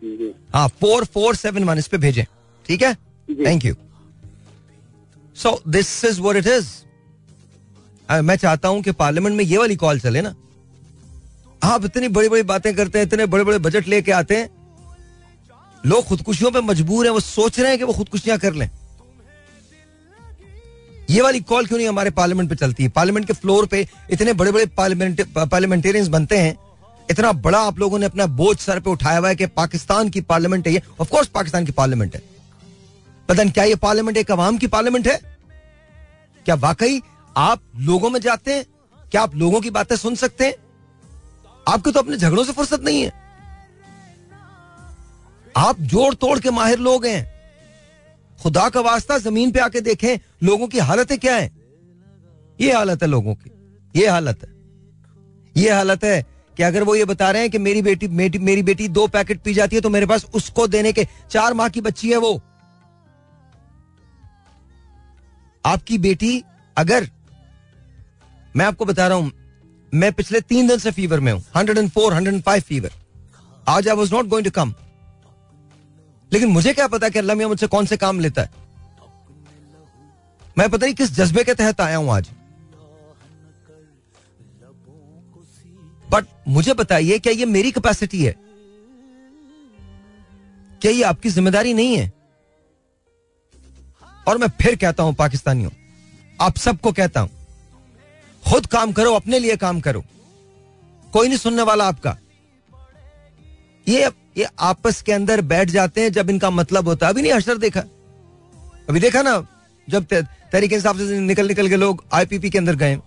हाँ फोर फोर सेवन वन। इस पे भेजें। ठीक है? Thank you so this is what it is मैं चाहता हूँ कि पार्लियामेंट में ये वाली कॉल चले ना। आप इतनी बड़ी बड़ी बातें करते हैं इतने बड़े बड़े बजट लेके आते हैं। लोग खुदकुशियों पे मजबूर हैं वो सोच रहे हैं कि वो खुदकुशियाँ कर लें। ये वाली कॉल क्यों नहीं हमारे पार्लियामेंट पे चलती है? पार्लियामेंट के फ्लोर पे इतने बड़े बड़े पार्लियामेंटेरियंस बनते हैं। इतना बड़ा आप लोगों ने अपना बोझ सर पे उठाया हुआ है कि पाकिस्तान की पार्लियामेंट है ऑफ़ कोर्स पाकिस्तान की पार्लियामेंट है। पता नहीं क्या ये पार्लियामेंट एक अवाम की पार्लियामेंट है? क्या वाकई आप लोगों में जाते हैं? क्या आप लोगों की बातें सुन सकते हैं? आपको तो अपने झगड़ों से फुर्सत नहीं है। आप जोड़ तोड़ के माहिर लोग हैं। खुदा का वास्ता ज़मीन पे आके देखें लोगों की हालतें क्या है? ये हालत है लोगों की ये हालत है। ये हालत है कि अगर वो ये बता रहे हैं कि मेरी बेटी मेरी, मेरी बेटी दो पैकेट पी जाती है तो मेरे पास उसको देने के चार माह की बच्ची है वो। आपकी बेटी अगर मैं आपको बता रहा हूँ मैं पिछले तीन दिन से फीवर में हूँ hundred and four hundred and five fever आज I was not going to come लेकिन मुझे क्या पता कि अल्लाह मियाँ मुझसे कौन से काम लेता है? मैं पता नहीं किस जज्बे के तहत आया हूँ आज। बट मुझे बताइए, क्या ये मेरी कैपेसिटी है? क्या ये आपकी ज़िम्मेदारी नहीं है? और मैं फिर कहता हूँ, पाकिस्तानियों, आप सबको कहता हूँ, खुद काम करो, अपने लिए काम करो। कोई नहीं सुनने वाला आपका। ये ये आपस के अंदर बैठ जाते हैं जब इनका मतलब होता है। अभी नहीं हशर देखा। अभी देखा ना, जब तरीके हिसाब से निकल निकल के लोग आईपीपी के अंदर गए।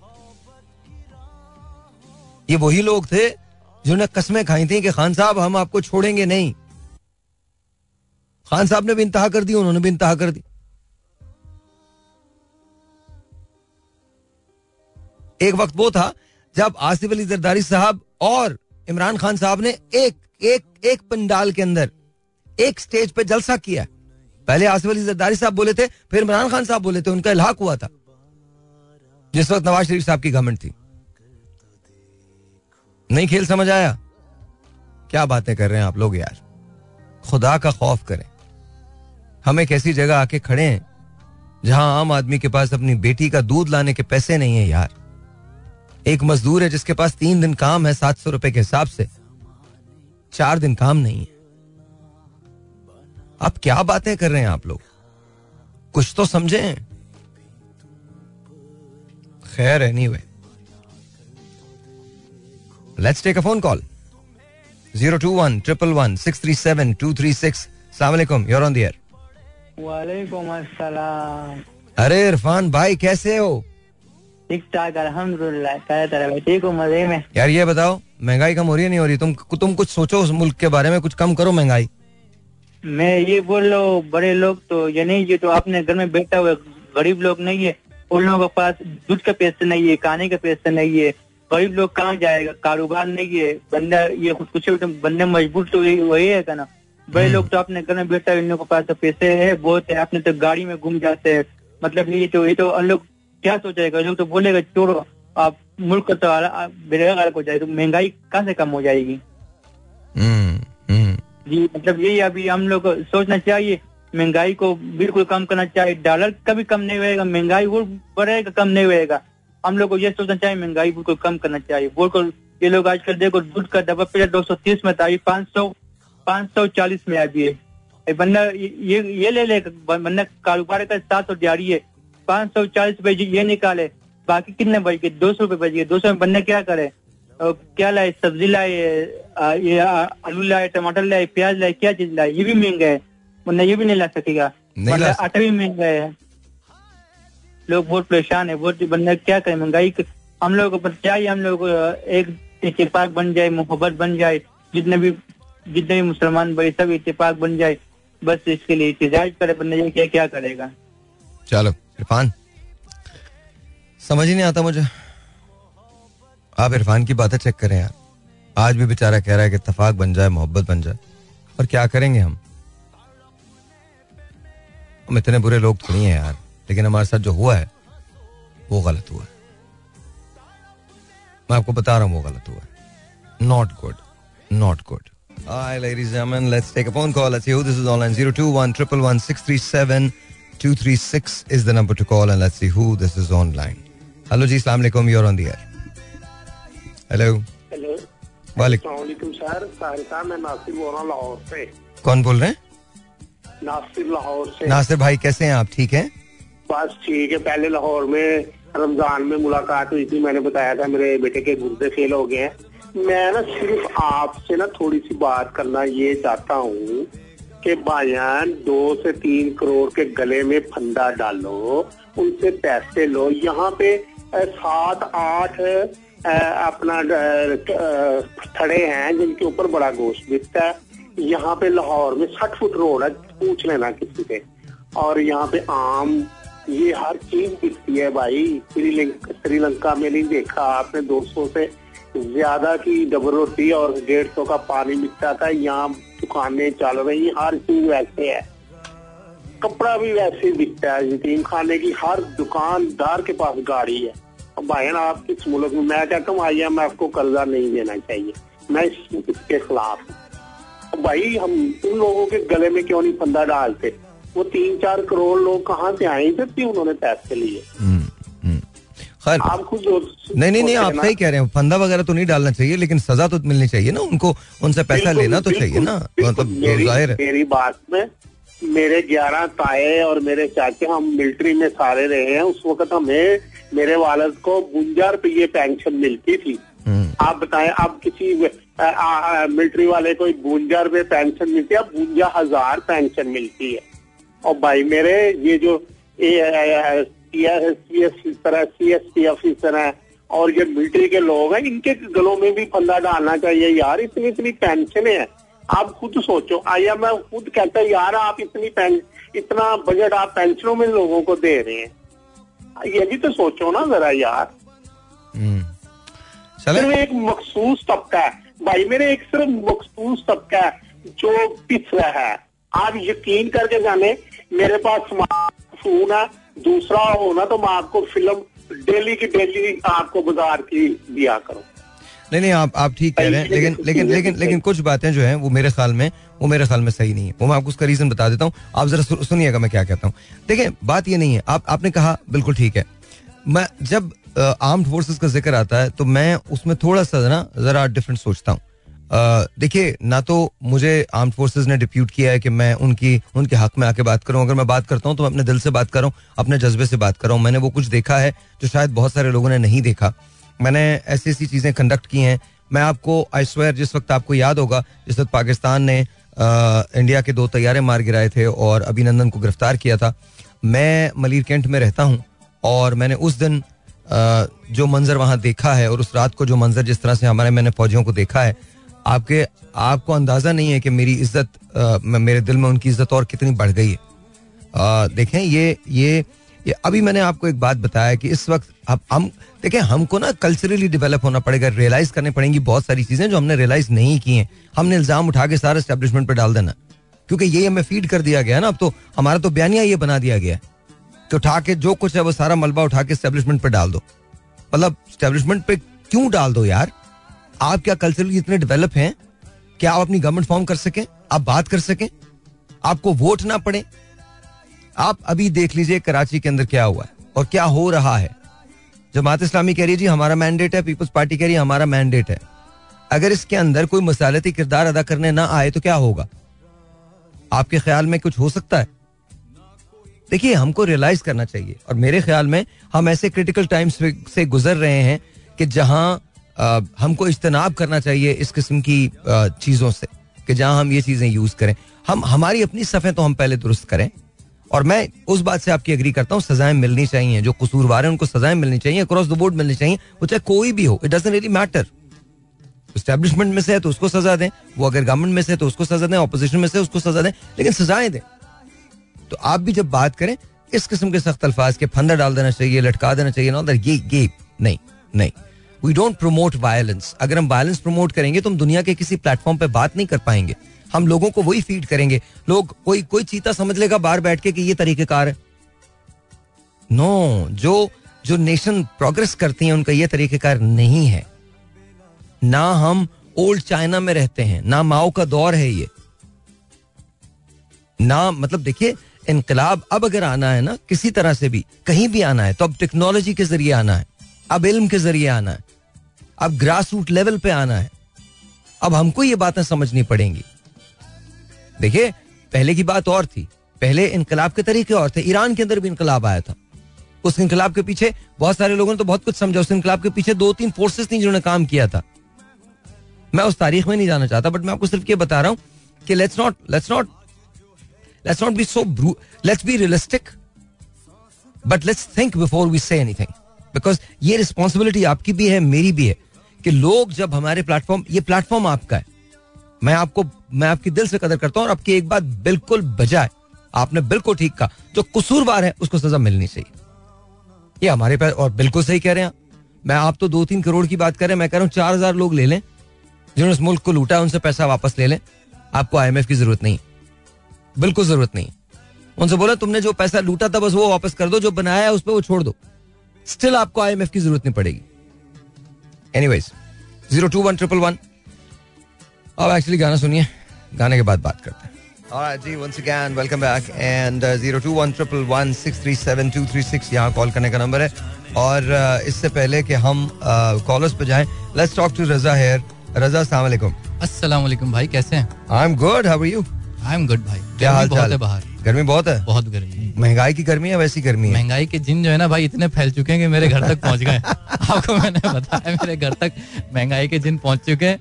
ये वही लोग थे जिन्होंने कस्में खाई थी कि खान साहब, हम आपको छोड़ेंगे नहीं। खान साहब ने भी इंतहा कर दी, उन्होंने भी इंतहा कर दी। एक वक्त वो था जब आसिफ अली जरदारी साहब और इमरान खान साहब ने एक एक एक पंडाल के अंदर, एक स्टेज पे जलसा किया। पहले आसिफ अली जरदारी साहब बोले थे, फिर इमरान खान साहब बोले थे, उनका इलाक हुआ था। जिस वक्त नवाज़ शरीफ साहब की गवर्नमेंट थी। नहीं खेल समझ आया? क्या बातें कर रहे हैं आप लोग यार? खुदा का खौफ करें। हम एक ऐसी जगह आके खड़े हैं, जहाँ आम आदमी के पास अपनी बेटी का दूध लाने के पैसे नहीं है यार। एक मजदूर है जिसके पास तीन दिन काम है सात सौ रुपए के हिसाब से। चार दिन काम नहीं है। आप क्या बातें कर रहे हैं आप लोग? कुछ तो समझे खैर anyway let's take a phone call zero two one triple one six three seven two three six सलामकुम योर ऑन द एयर वालेकुम अस्सलाम अरे इरफान भाई कैसे हो? ठीक ठाक अल्हम्दुलिल्लाह तरह ठीक हो मज़े में। यार ये बताओ महँगाई कम हो रही है नहीं हो रही? तुम तुम कुछ सोचो उस मुल्क के बारे में कुछ कम करो महँगाई। मैं ये बोल रहा हूँ बड़े लोग तो ये नहीं ये तो अपने घर में बैठा हुआ गरीब लोग नहीं है। उन लोगों के पास दूध का पैसे नहीं है खाने का पैसे नहीं है। गरीब लोग कहाँ जाएगा? कारोबार नहीं है। बंदा ये कुछ तो बंदे मजबूर तो वही है ना बड़े लोग तो अपने घर में बैठा है इन लोगों के पास तो पैसे है बहुत है। अपने तो गाड़ी में घूम जाते हैं। मतलब ये तो ये तो उन लोग क्या सोचेगा? लोग तो बोलेगा छोड़ो। आप मुल्क तो बेरोजगार हो जाए तो महँगाई कहाँ से कम हो जाएगी? हम्म हम्म। जी मतलब यही अभी हम लोग को सोचना चाहिए महँगाई को बिल्कुल कम करना चाहिए। डॉलर कभी कम नहीं होएगा महँगाई वो बढ़ेगा कम नहीं होएगा। हम लोग को ये सोचना चाहिए महँगाई बिल्कुल कम करना चाहिए। बिल्कुल ये लोग आजकल देखो दूध का डब्बा पहले दो सौ तीस में था पाँच सौ पाँच सौ चालीस में अभी। है बंदा ये ये ले ले बंदा कारोबार का सात सौ जारी है। पाँच सौ चालीस रुपए ये निकाले बाकी कितने बच गए? दो सौ रुपए बच गए। दो सौ में बंदा क्या करे? और क्या लाए? सब्ज़ी लाए ये आलू लाए टमाटर लाए प्याज लाए क्या चीज़ लाए? ये भी महँगा है। वरना ये भी नहीं ला सकेगा। आटा भी महँगा है। लोग बहुत परेशान है। बहुत बंदा क्या करे? महँगाई हम लोग चाहिए हम लोग एक इतफाक बन जाए मोहब्बत बन जाए। जितने भी जितने भी मुसलमान भाई सब इत्तेफाक बन जाए। बस इसके लिए इंतज़ार करे। बंदा ये क्या क्या करेगा? चलो। इरफान समझ ही नहीं आता मुझे आप इरफान की बातें चेक करें यार आज भी बेचारा कह रहा है कि इत्तेफाक बन जाए मोहब्बत बन जाए और क्या करेंगे हम हम इतने बुरे लोग थोड़ी हैं यार लेकिन हमारे साथ जो हुआ है वो गलत हुआ है मैं आपको बता रहा हूँ वो गलत हुआ है not good not good Hi, ladies and gentlemen. Let's take a phone call. Let's see who this is online. 021 111 637 236 is the number to call, and let's see who this is online. Hello, जी, Assalamu alaikum. You're on the air. Hello. Hello वालेकुम वालेकुम सर साहिर साहब मैं नासिर बोल रहा हूँ लाहौर से कौन बोल रहे हैं नासिर लाहौर से नासिर भाई कैसे हैं आप ठीक हैं बस ठीक है पहले लाहौर में रमज़ान में मुलाकात हुई थी मैंने बताया था मेरे बेटे के गुर्दे फेल हो गए हैं मैं ना सिर्फ़ आपसे ना थोड़ी सी बात करना ये चाहता हूँ कि भाईयान दो से तीन करोड़ के गले में फंदा डालो, उनसे पैसे लो। यहाँ पे सात, आठ अपना थड़े हैं जिनके ऊपर बड़ा गोश्त बिकता है। यहाँ पे लाहौर में साठ फुट रोड है, पूछ लेना किसी से। और यहाँ पे आम, ये हर चीज़ बिकती है भाई। श्रीलंका में नहीं देखा आपने 200 से ज़्यादा की डबल रोटी और डेढ़ सौ का पानी बिकता था। यहाँ दुकानें चल रही, हर चीज़ वैसे है। कपड़ा भी वैसे बिकता है, यतीम खाने की हर दुकानदार के पास गाड़ी है। भाई आप किस मुल्क में मैं कहता हूँ आई एम को कर्जा नहीं देना चाहिए। मैं इस- इसके खिलाफ हूँ। भाई, हम उन लोगों के गले में क्यों नहीं फंदा डालते? वो तीन चार करोड़ लोग कहाँ से आए थे उन्होंने पैसे लिए। हम्म। खैर। आप नहीं नहीं नहीं आप। सही कह रहे हैं। फंदा वगैरह तो नहीं डालना चाहिए लेकिन सजा तो मिलनी चाहिए ना उनको। उनसे पैसा लेना तो चाहिए ना। मतलब ज़ाहिर है। मेरी बात में मेरे ग्यारह ताए और मेरे चाचे हम मिलिट्री में सारे रहे हैं। उस वक्त हमें मेरे वालद को बुंजा रुपये पेंशन मिलती थी। हम्म, आप बताएँ अब किसी मिलिट्री वाले को बुंजा रुपये पेंशन मिलती है बुंजा हज़ार पेंशन मिलती है। और भाई मेरे ये जो सी एस ऑफिसर है सी एस टी ऑफिसर है और ये मिलिट्री के लोग हैं इनके गलों में भी फंदा डालना चाहिए। यार इतनी इतनी पेंशन है। आप खुद सोचो आया मैं खुद कहता है यार आप इतनी पें इतना बजट आप पेंशनों में लोगों को दे रहे हैं। ये भी तो सोचो ना जरा यार। हम्म। सिर्फ़ एक मखसूस तबका है। भाई मेरे एक सिर्फ़ मखसूस तबका है जो पिछड़ा है। आप यकीन करके जाने मेरे पास स्मार्टफ़ोन है दूसरा हो ना तो मैं आपको फ़िल्म डेली की डेली आपको बाज़ार की दिया करूँ। नहीं नहीं आप आप ठीक कह रहे हैं लेकिन लेकिन लेकिन लेकिन कुछ बातें जो हैं वो मेरे ख्याल में वो मेरे ख्याल में सही नहीं है। वो मैं आपको उसका रीजन बता देता हूँ। आप जरा सुनिएगा मैं क्या कहता हूँ। देखिए बात ये नहीं है। आप आपने कहा बिल्कुल ठीक है। मैं जब आर्म्ड फोर्सेस का ज़िक्र आता है तो मैं उसमें थोड़ा सा ना जरा डिफरेंट सोचता हूँ। देखिए, ना तो मुझे आर्म फोर्सेस ने डिप्यूट किया है कि मैं उनकी, उनके हक में आके बात करूँ। अगर मैं बात करता हूँ तो मैं अपने दिल से बात कर रहा हूँ अपने जज्बे से बात कर। रहा हूँ मैंने वो कुछ देखा है, जो शायद बहुत सारे लोगों ने नहीं देखा। मैंने ऐसी ऐसी चीज़ें कंडक्ट की हैं। मैं आपको आई स्वेयर जिस वक्त आपको याद होगा, जिस वक्त पाकिस्तान ने इंडिया के दो तैयारे मार गिराए थे और अभिनंदन को गिरफ़्तार किया था, मैं मलिर कैंट में रहता हूँ और मैंने उस दिन जो मंजर वहाँ देखा है और उस रात को जो मंजर जिस तरह से हमारे, मैंने फौजियों को देखा है आपके आपको अंदाज़ा नहीं है कि मेरी इज़्ज़त मेरे दिल में उनकी इज़्ज़त और कितनी बढ़ गई है। अ, देखें ये ये ये अभी मैंने आपको एक बात बताया कि इस वक्त अब हम देखें हमको ना कल्चरली डेवलप होना पड़ेगा रियलाइज़ करने पड़ेंगी बहुत सारी चीज़ें जो हमने रियलाइज़ नहीं की हैं। हमने इल्ज़ाम उठा के सारे स्टैब्लिशमेंट पर डाल देना। क्योंकि ये हमें फ़ीड कर दिया गया ना अब तो हमारा तो बयानिया ये बना दिया गया है कि उठा के जो कुछ है वो सारा मलबा उठा के स्टैब्लिशमेंट पर डाल दो। मतलब स्टैब्लिशमेंट पे क्यों डाल दो यार? आप क्या कल्चरली इतने डेवलप हैं? क्या आप अपनी गवर्नमेंट फॉर्म कर सकें? आप बात कर सकें? आपको वोट ना पड़े? आप अभी देख लीजिए कराची के अंदर क्या हुआ है और क्या हो रहा है। जमात इस्लामी कह रही है, जी, हमारा मैंडेट है पीपल्स पार्टी कह रही है, हमारा मैंडेट है. अगर इसके अंदर कोई मसालती किरदार अदा करने ना आए तो क्या होगा? आपके ख्याल में कुछ हो सकता है? देखिए, हमको रियलाइज़ करना चाहिए और मेरे ख्याल में हम ऐसे क्रिटिकल टाइम्स से गुजर रहे हैं कि जहाँ हमको इज्तनाब करना चाहिए इस किस्म की चीज़ों से कि जहाँ हम ये चीज़ें यूज़ करें। हम, हमारी अपनी सफ़ें तो हम पहले दुरुस्त करें। और मैं उस बात से आपकी एग्री करता हूँ, सजाएँ मिलनी चाहिए, जो कसूरवार हैं उनको सजाएँ मिलनी चाहिए अक्रॉस द बोर्ड मिलनी चाहिए, वो चाहे कोई भी हो it doesn't really matter establishment में से है तो उसको सजा दें, वो अगर गवर्नमेंट में से है तो उसको सजा दें ऑपोजिशन में से उसको सजा दें, लेकिन सजाएँ दें। तो आप भी जब बात करें, इस किस्म के सख्त अल्फाज के फंदा डाल देना चाहिए, लटका देना चाहिए ना ये ये, नहीं नहीं। वी डोंट प्रमोट वायलेंस अगर हम वायलेंस प्रमोट करेंगे तो हम दुनिया के किसी प्लेटफॉर्म पे बात नहीं कर पाएँगे। हम लोगों को वही फ़ीड करेंगे। लोग कोई कोई चीता समझ लेगा बाहर बैठ के कि ये तरीकेकार है। नो जो जो नेशन प्रोग्रेस करती हैं, उनका ये तरीकेकार नहीं है। ना हम ओल्ड चाइना में रहते हैं, ना माओ का दौर है ये। ना मतलब देखिए, इनकलाब अब अगर आना है ना, किसी तरह से भी, कहीं भी आना है तो अब टेक्नोलॉजी के ज़रिए आना है, अब इल्म के ज़रिए आना है। अब ग्रास रूट लेवल पे आना है। अब हमको ये बातें समझनी पड़ेंगी। देखिए, पहले की बात और थी। पहले इनकलाब के तरीके और थे। ईरान के अंदर भी इनकलाब आया था। उस इनकलाब के पीछे बहुत सारे लोगों ने तो बहुत कुछ समझा। उस इनकलाब के पीछे दो तीन फोर्सेस थी जिन्होंने काम किया था। मैं उस तारीख में नहीं जाना चाहता बट मैं आपको सिर्फ़ ये बता रहा हूँ कि let's not let's not let's not be so let's be realistic but let's think before we say anything because ये रिस्पॉन्सिबिलिटी आपकी भी है, मेरी भी है। कि लोग जब हमारे प्लेटफॉर्म ये प्लेटफॉर्म आपका है। मैं आपको, मैं आपकी दिल से कदर करता हूँ और आपकी एक बात बिल्कुल बजाय, आपने बिल्कुल ठीक कहा, जो कसूरवार है, उसको सजा मिलनी चाहिए। ये हमारे पास और बिल्कुल सही कह रहे हैं मैं, आप तो दो तीन करोड़ की बात कर रहे हैं, मैं कह रहा हूँ चार हज़ार लोग ले लें, जिन्होंने इस मुल्क को लूटा उनसे पैसा वापस ले लें। आपको आईएमएफ की ज़रूरत नहीं बिल्कुल ज़रूरत नहीं उनसे बोला, तुमने जो पैसा लूटा था, बस वो वापस कर दो, जो बनाया है, उस पर वो छोड़ दो। स्टिल आपको आईएमएफ की ज़रूरत नहीं पड़ेगी। Anyways zero two one triple one अब एक्चुअली गाना सुनिए। गाने के बाद बात करते हैं। Alright, जी once again welcome back and zero two one triple one six three seven two three six यहाँ कॉल करने का नंबर है। और uh, इससे पहले कि हम कॉलर्स पे जाएँ let's talk to Raza here Raza अस्सलाम वालेकुम अस्सलाम वालेकुम भाई कैसे हैं? I am good how are you I am good भाई क्या हाल चाल है बाहर। गर्मी बहुत है? बहुत गर्मी महँगाई की गर्मी है वैसी गर्मी है? महँगाई के जिन जो है ना भाई इतने फैल चुके हैं कि मेरे घर तक पहुँच गए। आपको मैंने बताया मेरे घर तक महँगाई के जिन पहुँच चुके हैं।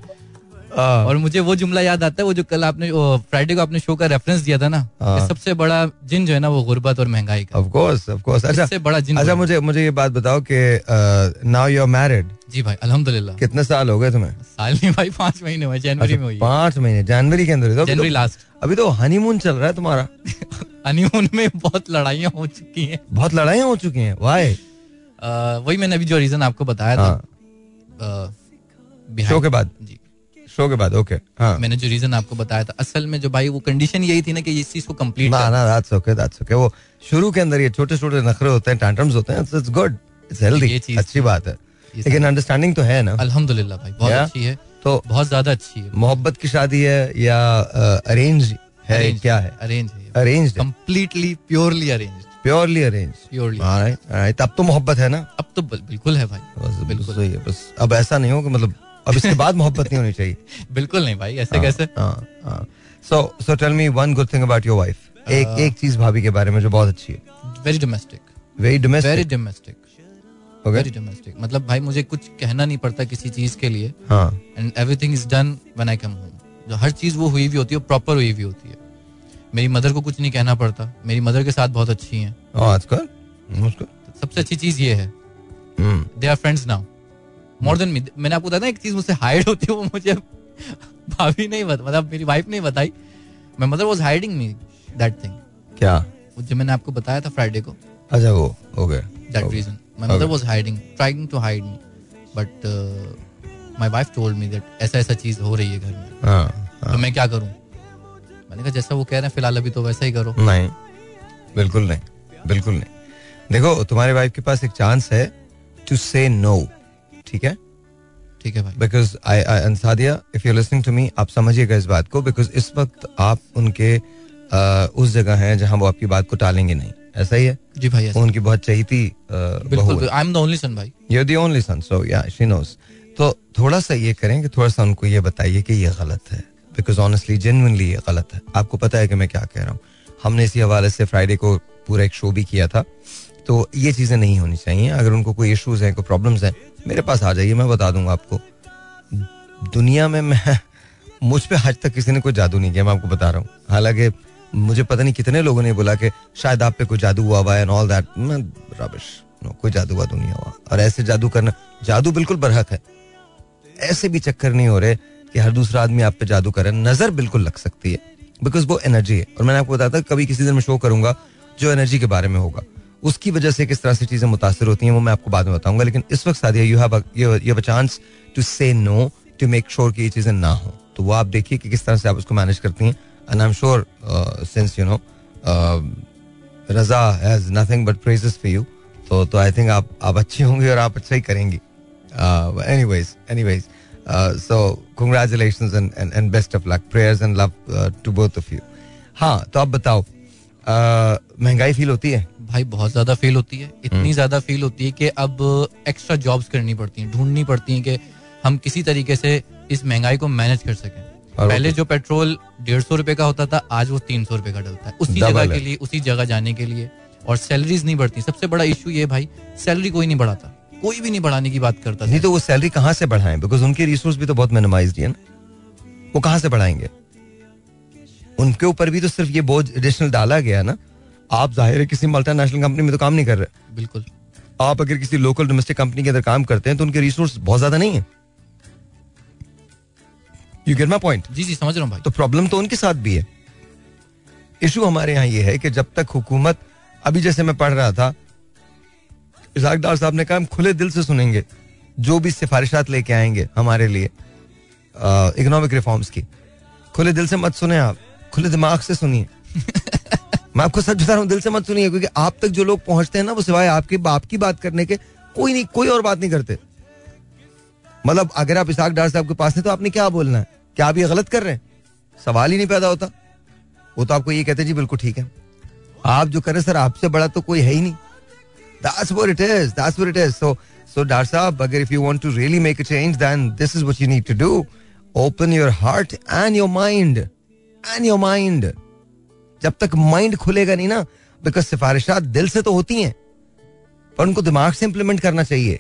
और मुझे वो जुमला याद आता है वो जो कल आपने फ्राइडे को आपने शो का रेफरेंस दिया था ना। सबसे बड़ा जिन जो है ना वो गुर्बत और महँगाई का। Of course of course अच्छा इससे बड़ा जिन अच्छा मुझे मुझे ये बात बताओ कि नाउ यू आर मैरिड जी भाई अल्हम्दुलिल्लाह। कितने साल हो गए तुम्हें? साल नहीं भाई पाँच महीने हुए जनवरी में हुई। पाँच महीने जनवरी के अंदर तो जनवरी तो- लास्ट अभी तो हनीमून चल रहा है तुम्हारा। हनीमून में बहुत लड़ाइयाँ हो चुकी हैं। बहुत लड़ाइयाँ हो चुकी हैं वाई वही मैंने अभी जो रीजन आपको बताया था। हाँ। शो के बाद। जी। शो के बाद ओके हाँ। मैंने जो रीजन आपको बताया था असल में जो भाई वो कंडीशन यही थी ना कि इस चीज़ को कंप्लीट ना ना दैट्स ओके दैट्स ओके वो शुरू के अंदर ये छोटे छोटे नखरे होते हैं टैंट्रम्स होते हैं इट्स गुड इट्स हेल्दी अच्छी बात है। लेकिन अंडरस्टैंडिंग तो है ना। अल्हम्दुलिल्लाह भाई बहुत अच्छी है। तो बहुत ज़्यादा अच्छी है। मोहब्बत की शादी है या अरेंज है क्या है? अरेंज है। Arrange completely purely arrange purely arrange purely तब तो मोहब्बत है ना? अब तो बिल्कुल है भाई। बिल्कुल। सही है बस। अब ऐसा नहीं हो कि मतलब अब इसके बाद मोहब्बत नहीं होनी चाहिए। बिल्कुल नहीं भाई ऐसे हाँ, कैसे? So so tell me one good thing about your wife एक एक चीज़ भाभी के बारे में जो बहुत अच्छी है। Very domestic very very domestic domestic very domestic मतलब भाई मुझे कुछ कहना नहीं पड़ता किसी चीज़ के लिए। हाँ। And everything is done when I come home जो हर चीज़ वो हुई भी होती है प्रॉपर हुई भी होती है। मेरी मदर को कुछ नहीं कहना पड़ता। मेरी मदर के साथ बहुत अच्छी हैं। good. That's good. सबसे अच्छी चीज़ ये है. They are friends now more than me मैंने आपको बताया एक चीज़ मुझसे हाइड होती है वो मुझे भाभी नहीं बता मतलब मेरी वाइफ नहीं बताई। My mother was hiding me that thing क्या? जो मैंने आपको बताया था फ्राइडे को। अच्छा वो हो गया that Okay. was hiding, trying to hide me, but uh, my wife told me that ऐसा ऐसा चीज़ हो रही है घर में। हाँ तो मैं क्या करूँ? मैंने कहा जैसा वो कह रहे हैं फ़िलहाल अभी तो वैसा ही करो। नहीं बिल्कुल नहीं बिल्कुल नहीं। देखो तुम्हारे वाइफ के पास एक चांस है टू से नो ठीक है? ठीक है भाई। Because I अंसादिया if you listening to me आप समझिएगा इस बात को बिकॉज़ इस वक्त आप उनके uh, उस जगह हैं जहाँ वो आपकी बात को टालेंगे नहीं। ऐसा ही है? जी भाई उनकी बहुत uh, बहू बिल्कुल I am the only son भाई। So yeah, she knows. तो थोड़ा सा ये करें कि थोड़ा सा उनको ये बताइए कि ये गलत है बिकॉज़ ऑनेस्टली जेनुअनली ये गलत है। आपको पता है कि मैं क्या कह रहा हूँ। हमने इसी हवाले से फ्राइडे को पूरा एक शो भी किया था तो ये चीज़ें नहीं होनी चाहिए। अगर उनको कोई इश्यूज़ हैं कोई प्रॉब्लम्स हैं मेरे पास आ जाइए मैं बता दूँगा आपको। दुनिया में मैं मुझ पर आज तक किसी ने कोई जादू नहीं किया मैं आपको बता रहा हूँ। हालाँकि मुझे पता नहीं कितने लोगों ने बोला कि शायद आप पे कोई जादू हुआ हुआ है एंड ऑल दैट मैं रबिश नो कोई जादू वादू नहीं हुआ। और ऐसे जादू करना, जादू बिल्कुल बरहक है। ऐसे भी चक्कर नहीं हो रहे कि हर दूसरा आदमी आप पे जादू करे। नज़र बिल्कुल लग सकती है। बिकॉज़ वो एनर्जी है। और मैंने आपको बताया था, कभी किसी दिन मैं शो करूँगा, जो एनर्जी के बारे में होगा। उसकी वजह से किस तरह से चीज़ें मुतासर होती हैं, वो मैं आपको बाद में बताऊँगा। लेकिन इस वक्त Sadia you have a chance to say no to make sure कि ये चीज़ें ना हो। तो वो आप देखिए कि किस तरह से आप उसको मैनेज करती हैं। And I am sure since you know Raza has nothing but praises for you तो तो आई थिंक आप आप अच्छी होंगी और आप अच्छा ही करेंगी। Anyways anyways so congratulations and and best of luck prayers and love to both of you हाँ तो आप बताओ uh, महँगाई फील होती है? भाई बहुत ज़्यादा फील होती है। हम्म। इतनी ज़्यादा फील होती है कि अब एक्स्ट्रा जॉब्स करनी पड़ती हैं ढूंढनी पड़ती हैं कि हम किसी तरीके से इस महँगाई को मैनेज कर सकें। पहले जो पेट्रोल डेढ़ सौ रुपए का होता था आज वो तीन सौ रुपए का डलता है। उसी जगह के लिए उसी जगह जाने के लिए। और सैलरीज नहीं बढ़ती। सबसे बड़ा इशू ये भाई सैलरी कोई नहीं बढ़ाता। कोई भी नहीं बढ़ाने की बात करता नहीं तो वो सैलरी कहाँ से बढ़ाएँ? बिकॉज़ उनके रिसोर्स भी तो बहुत मिनिमाइज्ड है ना। वो कहाँ से बढ़ाएँगे? उनके ऊपर भी तो सिर्फ़ ये बोझ एडिशनल डाला गया ना। आप ज़ाहिर है किसी मल्टीनेशनल कंपनी में तो काम नहीं कर रहे। बिल्कुल। आप अगर किसी लोकल डोमेस्टिक कंपनी के अंदर काम करते हैं तो उनके रिसोर्स बहुत ज़्यादा नहीं है। यू गेट माई पॉइंट जी जी समझ रहा हूँ भाई। तो प्रॉब्लम तो उनके साथ भी है। इशू हमारे यहाँ ये है कि जब तक हुकूमत अभी जैसे मैं पढ़ रहा था इजाक डार साहब ने कहा हम खुले दिल से सुनेंगे जो भी सिफारिशात लेके आएँगे हमारे लिए इकोनॉमिक रिफॉर्म्स की। खुले दिल से मत सुने आप खुले दिमाग से सुनिए। मैं आपको सच बता रहा हूँ दिल से मत सुनिए क्योंकि आप तक जो लोग पहुँचते हैं ना वो सिवाय आपके बाप की बात करने के कोई नहीं कोई और बात नहीं करते। मतलब अगर आप इसाक डार साहब के पास हैं तो आपने क्या बोलना है क्या आप ये गलत कर रहे हैं सवाल ही नहीं पैदा होता वो तो आपको ये कहते जी बिल्कुल ठीक है आप जो करें सर आपसे बड़ा तो कोई है ही नहीं That's what it is. That's what it is. So, so Dar Saab, अगर if you want to really make a change, then this is what you need to do. Open your heart and your mind. And your mind. जब तक माइंड खुलेगा नहीं ना बिकॉज़ सिफारिशात दिल से तो होती हैं पर उनको दिमाग से इंप्लीमेंट करना चाहिए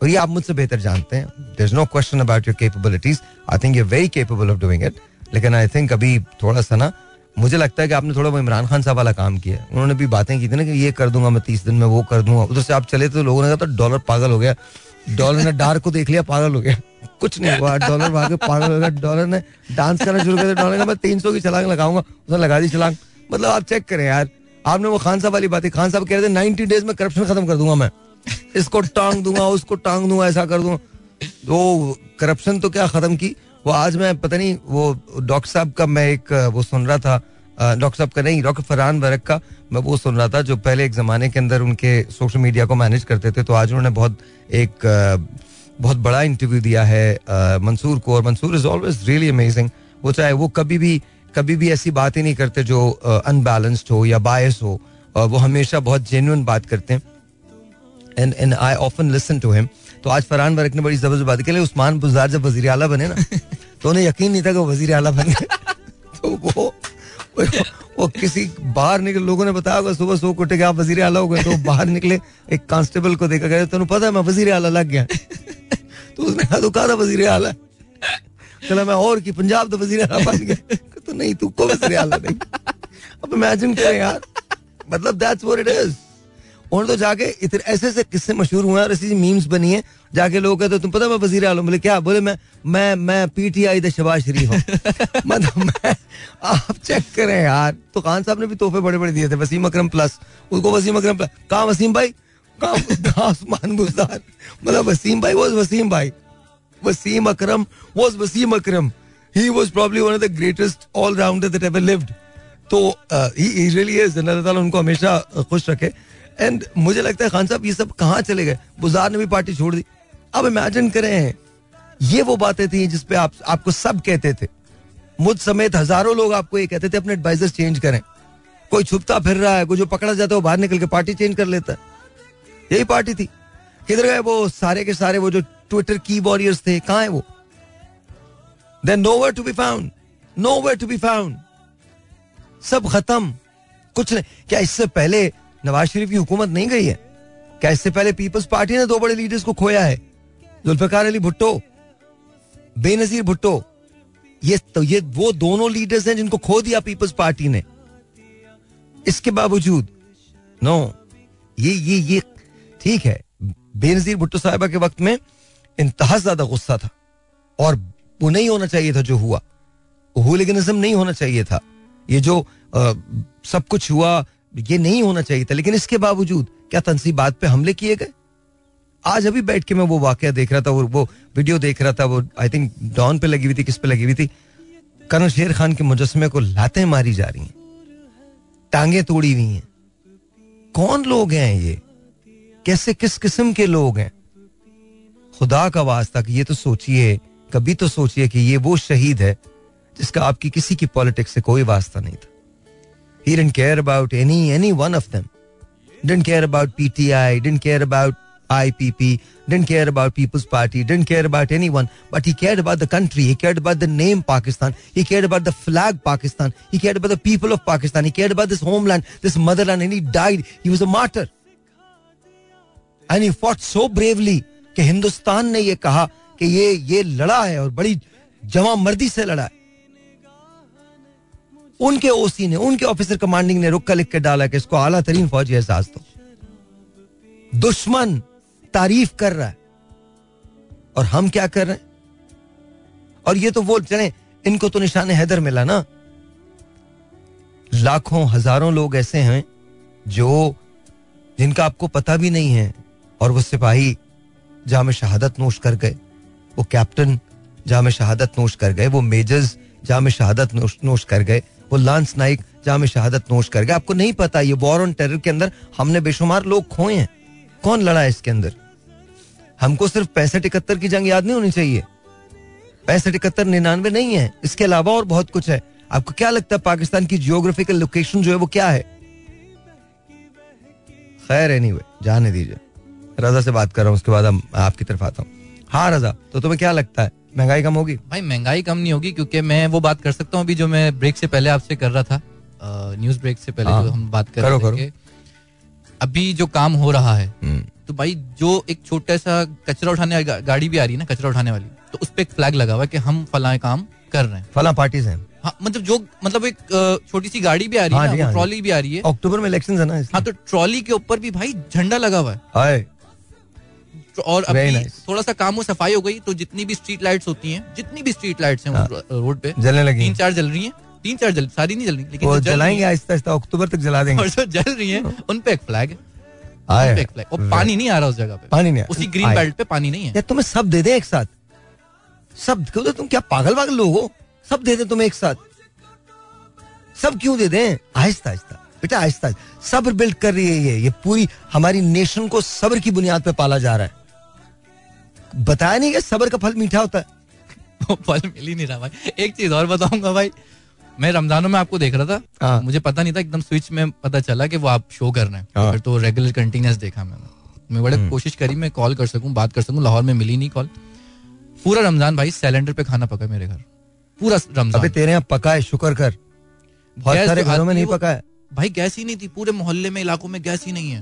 और ये आप मुझसे बेहतर जानते हैं। There is no question about your capabilities I think you very capable of doing it लेकिन आई थिंक अभी थोड़ा सा ना, मुझे लगता है कि आपने थोड़ा वो इमरान खान साहब वाला काम किया उन्होंने भी बातें की थी ना कि ये कर दूँगा मैं तीस दिन में, वो कर दूँगा। उधर से आप चले तो लोगों ने कहा था डॉलर पागल हो गया। डॉलर ने डार को देख लिया, पागल हो गया। कुछ नहीं हुआ। डॉलर भागे पागल हो गया। डॉलर ने डांस करना शुरू कर दिया। डॉलर ने मैं तीन सौ की छलांग लगाऊँगा। उसने लगा दी छलांग। मतलब आप चेक करें यार। आपने वो खान साहब वाली बात, खान साहब कह रहे थे नाइनटी डेज़ में करप्शन खत्म कर दूँगा मैं। इसको टांग दूँगा, उसको टांग दूँगा, ऐसा कर दूँगा। वो करप्शन तो क्या खत्म की? वो आज मैं, पता नहीं, वो डॉक्टर साहब का मैं एक, वो सुन रहा था डॉक्टर साहब का नहीं, डॉक्टर फरहान वरक का मैं वो सुन रहा था, जो पहले एक जमाने के अंदर उनके सोशल मीडिया को मैनेज करते थे तो आज उन्होंने बहुत एक बहुत बड़ा इंटरव्यू दिया है मंसूर को, और Mansoor is always really amazing वो चाहे वो कभी भी कभी भी ऐसी बात ही नहीं करते जो अनबैलेंस्ड हो या बायस हो वो हमेशा बहुत जेन्युइन बात करते हैं। And and I often listen to him तो आज फरहान वरक ने बड़ी ज़बरदस्त बात की उस्मान बुजार जब वज़ीर आला बने ना तो उन्हें यकीन नहीं था कि वो वज़ीर आला बन। तो वो वो, किसी बाहर निकले लोगों ने बताया होगा सुबह सो कुटे के आप वज़ीर आला हो गए। तो बाहर निकले एक कांस्टेबल को देखा गया तो पता है मैं वज़ीर आला लग गया तो उसने कहा तो कहा था वज़ीर आला? चला मैं और की पंजाब तो वज़ीर आला बन गया। तो नहीं तू को वज़ीर आला नहीं। अब इमेजिन करें यार। मतलब दैट्स व्हाट इट इज़ उन्होंने तो जाके इतने ऐसे ऐसे किस्से मशहूर हुए हैं और ऐसी मीम्स बनी है जाके लोग कहते तुम पता मैं वज़ीर आलम? बोले क्या? बोले मैं मैं मैं पीटीआई द शबाज शरीफ हूँ। मतलब मैं आप चेक करें यार। तो खान साहब ने भी तोहफे बड़े बड़े दिए थे वसीम अकरम प्लस उसको वसीम अकरम प्लस कहा वसीम भाई? कहा कहा उस्मान बुजदार मतलब वसीम भाई वो वसीम भाई। वसीम अकरम वसीम अकरम। He was probably one of the greatest all rounder that ever lived. तो he really is अल्लाह ताला उनको हमेशा खुश रखे। एंड मुझे लगता है खान साहब, ये सब कहाँ चले गए? बुजार ने भी पार्टी छोड़ दी। अब इमेजिन करें, ये वो बातें थी जिसपे आप, आपको सब कहते थे। मुझ समेत हज़ारों लोग आपको ये कहते थे, अपने एडवाइजर चेंज करें। कोई छुपता फिर रहा है, कोई जो पकड़ा जाता है, वो बाहर निकल के पार्टी चेंज कर लेता है। यही पार्टी थी। किधर गए वो सारे के सारे, वो जो ट्विटर की वॉरियर्स थे, कहा है वो? Then no to be found no to be found सब खत्म, कुछ नहीं। क्या इससे पहले नवाज़ शरीफ की हुकूमत नहीं गई है? क्या इससे पहले पीपल्स पार्टी ने दो बड़े लीडर्स को खोया है? जुल्फकार अली भुट्टो बेनजीर भुट्टो ये तो ये वो दोनों लीडर्स हैं जिनको खो दिया पीपल्स पार्टी ने। इसके बावजूद नो ये ये ये ठीक है बेनजीर भुट्टो साहिबा के वक्त में इंतहा ज़्यादा गुस्सा था और वो नहीं होना चाहिए था जो हुआ। होलिगनिज्म नहीं होना चाहिए था। ये जो आ, सब कुछ हुआ ये नहीं होना चाहिए था, लेकिन इसके बावजूद क्या तनसीबात पे हमले किए गए? आज अभी बैठ के मैं वो वाकया देख रहा था, वो वो वीडियो देख रहा था, वो आई थिंक डॉन पे लगी हुई थी, किस पे लगी हुई थी। कर्नल शेर खान के मुजस्मे को लातें मारी जा रही हैं, टांगे तोड़ी हुई हैं। कौन लोग हैं ये? कैसे, किस किस्म के लोग हैं? खुदा का वास्ता कि ये तो सोचिए, कभी तो सोचिए कि ये वो शहीद है जिसका आपकी किसी की पॉलिटिक्स से कोई वास्ता नहीं था। He didn't care about any any one of them. Didn't care about PTI, didn't care about IPP, didn't care about People's Party, didn't care about anyone, but he cared about the country. He cared about the name Pakistan. He cared about the flag Pakistan. He cared about the people of Pakistan. He cared about this homeland, this motherland, and he died. He was a martyr. And he fought so bravely कि हिंदुस्तान ने ये कहा कि ये ये लड़ा है और बड़ी जमा मर्दी से लड़ा है उनके ओसी ने उनके ऑफिसर कमांडिंग ने रुक कर लिख के डाला कि इसको आला तरीन फौजी एहसास दो। दुश्मन तारीफ़ कर रहा है। और हम क्या कर रहे हैं? और ये तो वो चले इनको तो निशान हैदर मिला ना। लाखों हज़ारों लोग ऐसे हैं जो जिनका आपको पता भी नहीं है और वो सिपाही जहाँ में शहादत नोश कर गए। वो कैप्टन जहाँ में शहादत नोश कर गए वो मेजर्स जहाँ में शहादत नोश, नोश कर गए। वो लांस नाइक जहाँ में शहादत नोश कर गए। आपको नहीं पता, ये वॉर ऑन टेरर के अंदर हमने बेशुमार लोग खोए हैं। कौन लड़ा है इसके अंदर? हमको सिर्फ़ पैंसठ इकहत्तर की जंग याद नहीं होनी चाहिए। पैंसठ इकहत्तर निन्यानवे नहीं है। इसके अलावा और बहुत कुछ है। आपको क्या लगता है पाकिस्तान की जियोग्राफिकल लोकेशन जो है वो क्या है? खैर एनीवे जाने दीजिए। रजा से बात कर रहा हूँ, उसके बाद हम आपकी तरफ़ आता हूँ। हाँ रजा तो तुम्हें क्या लगता है? महँगाई कम होगी? भाई महँगाई कम नहीं होगी क्योंकि मैं वो बात कर सकता हूँ अभी जो मैं ब्रेक से पहले आपसे कर रहा था। न्यूज़ ब्रेक से पहले हाँ, जो हम बात कर करो, रहे। थे अभी जो काम हो रहा है हम्म, तो भाई जो एक छोटा सा कचरा उठाने वाली गाड़ी भी आ रही है ना कचरा उठाने वाली तो उस पर एक फ्लैग लगा हुआ है कि हम फलाए काम कर रहे हैं। फला पार्टीज़ हैं। हाँ मतलब जो मतलब एक छोटी सी गाड़ी भी आ रही हाँ है हाँ ट्रॉली भी आ रही है। अक्टूबर में इलेक्शन है ना हाँ तो ट्रॉली के ऊपर भी भाई झंडा लगा हुआ है। और अभी nice. थोड़ा सा काम हो सफ़ाई हो गई तो जितनी भी स्ट्रीट लाइट्स होती हैं जितनी भी स्ट्रीट लाइट्स हैं हाँ। रोड पे जलने लगी तीन चार जल रही हैं तीन चार जल सारी नहीं जल रही लेकिन जल जलाएँगे हैं आहिस्ता आहिस्ता अक्टूबर तक जला देंगे। और जो जल रही हैं उन पे एक फ्लैग है। और पानी नहीं आ रहा उस जगह पे। पानी नहीं उसी ग्रीन बेल्ट पे पानी नहीं है। तुम्हें सब दे दे एक साथ? सब क्यों दे तुम क्या पागल पागल लोग हो? सब दे दे तुम्हें एक साथ। सब क्यों दे दें? आहिस्ता आहिस्ता। बेटा आहिस्ता। सब्र बिल्ड कर रही है ये। ये पूरी हमारी नेशन को सब्र की बुनियाद पे पाला जा रहा है। बताया नहीं कि सब्र का फल मीठा होता है। फल मिल ही नहीं रहा भाई। एक चीज़ और बताऊँगा भाई। मैं रमजानों में आपको देख रहा था। हाँ। मुझे पता नहीं था एकदम स्विच में पता चला कि वो आप शो कर रहे हैं। हाँ। फिर तो रेगुलर कंटिन्यूस देखा मैंने। मैं बड़े कोशिश करी मैं कॉल कर सकूँ बात कर सकूँ लाहौर में मिली नहीं कॉल पूरा रमज़ान भाई सिलेंडर पे खाना पका मेरे घर। पूरा रमज़ान। अबे तेरे यहाँ पका है शुक्र कर। बहुत सारे घरों में नहीं पका है। भाई गैस ही नहीं थी पूरे मोहल्ले में इलाकों में गैस ही नहीं है।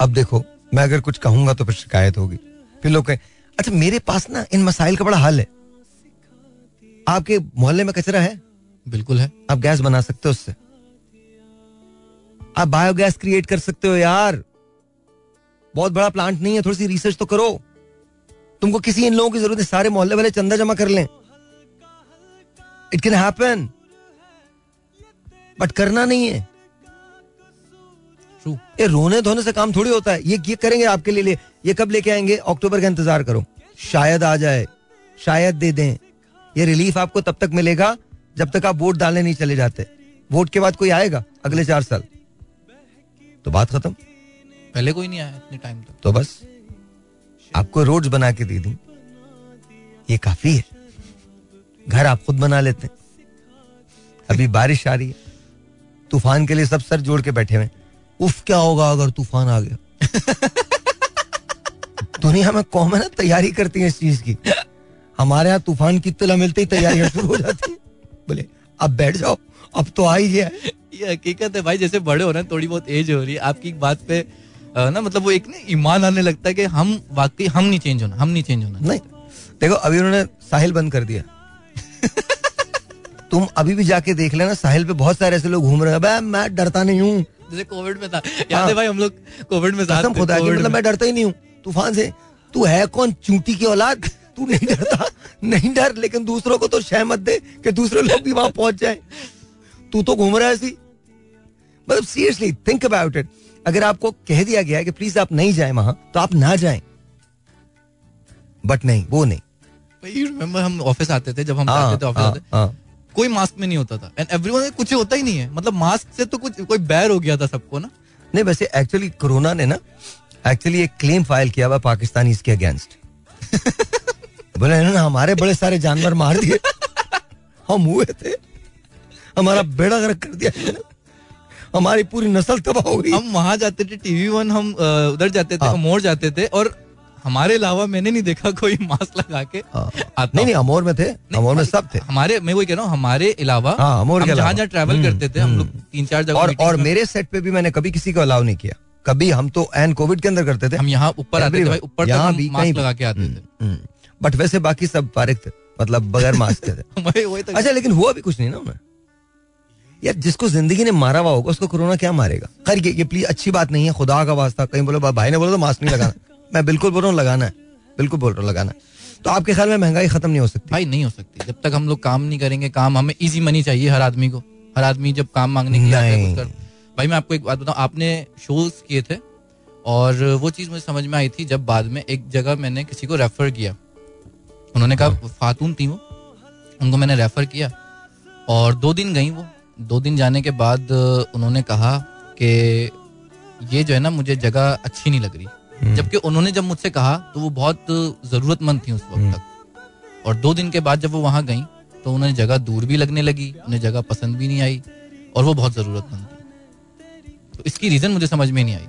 अब देखो मैं अगर कुछ कहूँगा तो फिर शिकायत होगी। फिर लोग कहें अच्छा मेरे पास ना इन मसाइल का बड़ा हल है। आपके मोहल्ले में कचरा है? बिल्कुल है। आप गैस बना सकते हो उससे। आप बायोगैस क्रिएट कर सकते हो यार। बहुत बड़ा प्लांट नहीं है थोड़ी सी रिसर्च तो करो। तुमको किसी इन लोगों की ज़रूरत है सारे मोहल्ले वाले चंदा जमा कर लें। इट कैन हैपन बट करना नहीं है। ये रोने धोने से काम थोड़ी होता है। ये ये करेंगे आपके लिए ये कब लेके आएँगे? अक्टूबर का इंतज़ार करो। शायद आ जाए। शायद दे दें। ये रिलीफ आपको तब तक मिलेगा जब तक आप वोट डालने नहीं चले जाते। वोट के बाद कोई आएगा अगले चार साल। तो बात खत्म। पहले कोई नहीं आया इतने टाइम तक। तो बस आपको रोड्स बना के दे दी। ये काफ़ी है। घर आप खुद बना लेते हैं। अभी बारिश आ रही है। तूफ़ान के लिए सब सर जोड़ के बैठे हुए हैं। उफ क्या होगा अगर तूफ़ान आ गया? दुनिया में कौम है ना तैयारी करती है इस चीज़ की। हमारे यहाँ तूफ़ान की इत्तला मिलते ही तैयारियाँ शुरू हो जाती है। बोले अब बैठ जाओ अब तो आ ही गया ये हकीकत है भाई जैसे बड़े हो रहे हैं थोड़ी बहुत एज हो रही है आपकी बात पे ना मतलब वो एक ना ईमान आने लगता है कि हम वाकई हम नहीं चेंज होना हम नहीं चेंज होना। नहीं देखो अभी उन्होंने साहिल बंद कर दिया। तुम अभी भी जाके देख लेना साहिल पे बहुत सारे ऐसे लोग घूम रहे हैं "बे, मैं डरता नहीं हूँ जैसे कोविड में था। याद है भाई हम लोग कोविड में साथ खुदा की मतलब मैं। डरता ही नहीं हूँ। तूफ़ान से तू है कौन? चूंटी की औलाद? तू नहीं डरता? नहीं डर लेकिन दूसरों को तो शह मत दे कि दूसरे लोग भी वहाँ पहुँच जाए। तू तो घूम रहा है ऐसी मतलब सीरियसली थिंक अबाउट इट अगर आपको कह दिया गया है कि प्लीज़ आप नहीं जाए वहाँ तो आप ना जाए। बट नहीं वो नहीं। हम ऑफ़िस आते थे जब हम हाँ, थे ऑफ़िस हाँ, आते हाँ। कोई मास्क में नहीं होता था। एंड एवरीवन कुछ होता ही नहीं है। मतलब मास्क से तो कुछ कोई बैर हो गया था सबको ना? नहीं वैसे एक्चुअली कोरोना ने ना एक्चुअली एक क्लेम फ़ाइल किया हुआ पाकिस्तानी के अगेंस्ट बोले इन्होंने हमारे बड़े सारे जानवर मार दिए। हम हुए थे। हमारा बेड़ा गर्क कर दिया। हमारी पूरी नस्ल तबाह हो गई। हम वहाँ जाते थे टीवी वन हम उधर जाते थे हाँ। मोड़ जाते थे और हमारे अलावा मैंने नहीं देखा कोई मास्क लगा के हाँ। नहीं नहीं अमोर में थे अमोर में सब थे। हमारे मैं वही कह रहा हूँ हमारे अलावा हाँ, अमोर के जहाँ जहाँ ट्रैवल हम्म, करते थे हम लोग तीन चार जगह और और मेरे सेट पे भी मैंने कभी किसी को अलाउ नहीं किया। कभी हम तो एन कोविड के अंदर करते थे। हम यहाँ ऊपर आते थे ऊपर यहाँ भी मास्क लगा के आते थे। बट वैसे बाकी सब फारिग थे मतलब बगैर मास्क के थे। तो अच्छा लेकिन हुआ भी कुछ नहीं ना उन्हें यार जिसको ज़िंदगी ने मारा हुआ होगा उसको कोरोना क्या मारेगा? खैर ये, ये प्लीज़ अच्छी बात नहीं है खुदा का वास्ता कहीं बोलो भाई ने बोला तो मास्क नहीं लगाना। मैं बिल्कुल बोल रहा हूँ लगाना है। बिल्कुल बोल रहा हूँ लगाना है। तो आपके ख्याल में महँगाई खत्म नहीं हो सकती? भाई नहीं हो सकती। जब तक हम लोग काम नहीं करेंगे काम हमें इजी मनी चाहिए हर आदमी को। हर आदमी जब काम मांगने के लिए है कर भाई मैं आपको एक बात बताऊँ आपने शोज़ किए थे और वो चीज़ मुझे समझ में आई थी जब बाद में एक जगह मैंने किसी को रेफर किया। उन्होंने कहा फातून थी वो। उनको मैंने रेफर किया और दो दिन गई वो। दो दिन जाने के बाद उन्होंने कहा कि ये जो है ना मुझे जगह अच्छी नहीं लग रही। जबकि उन्होंने जब मुझसे कहा तो वो बहुत जरूरतमंद थी उस वक्त तक। और दो दिन के बाद जब वो वहाँ गई तो उन्हें जगह दूर भी लगने लगी उन्हें जगह पसंद भी नहीं आई और वो बहुत जरूरतमंद थी। तो इसकी रीजन मुझे समझ में नहीं आई।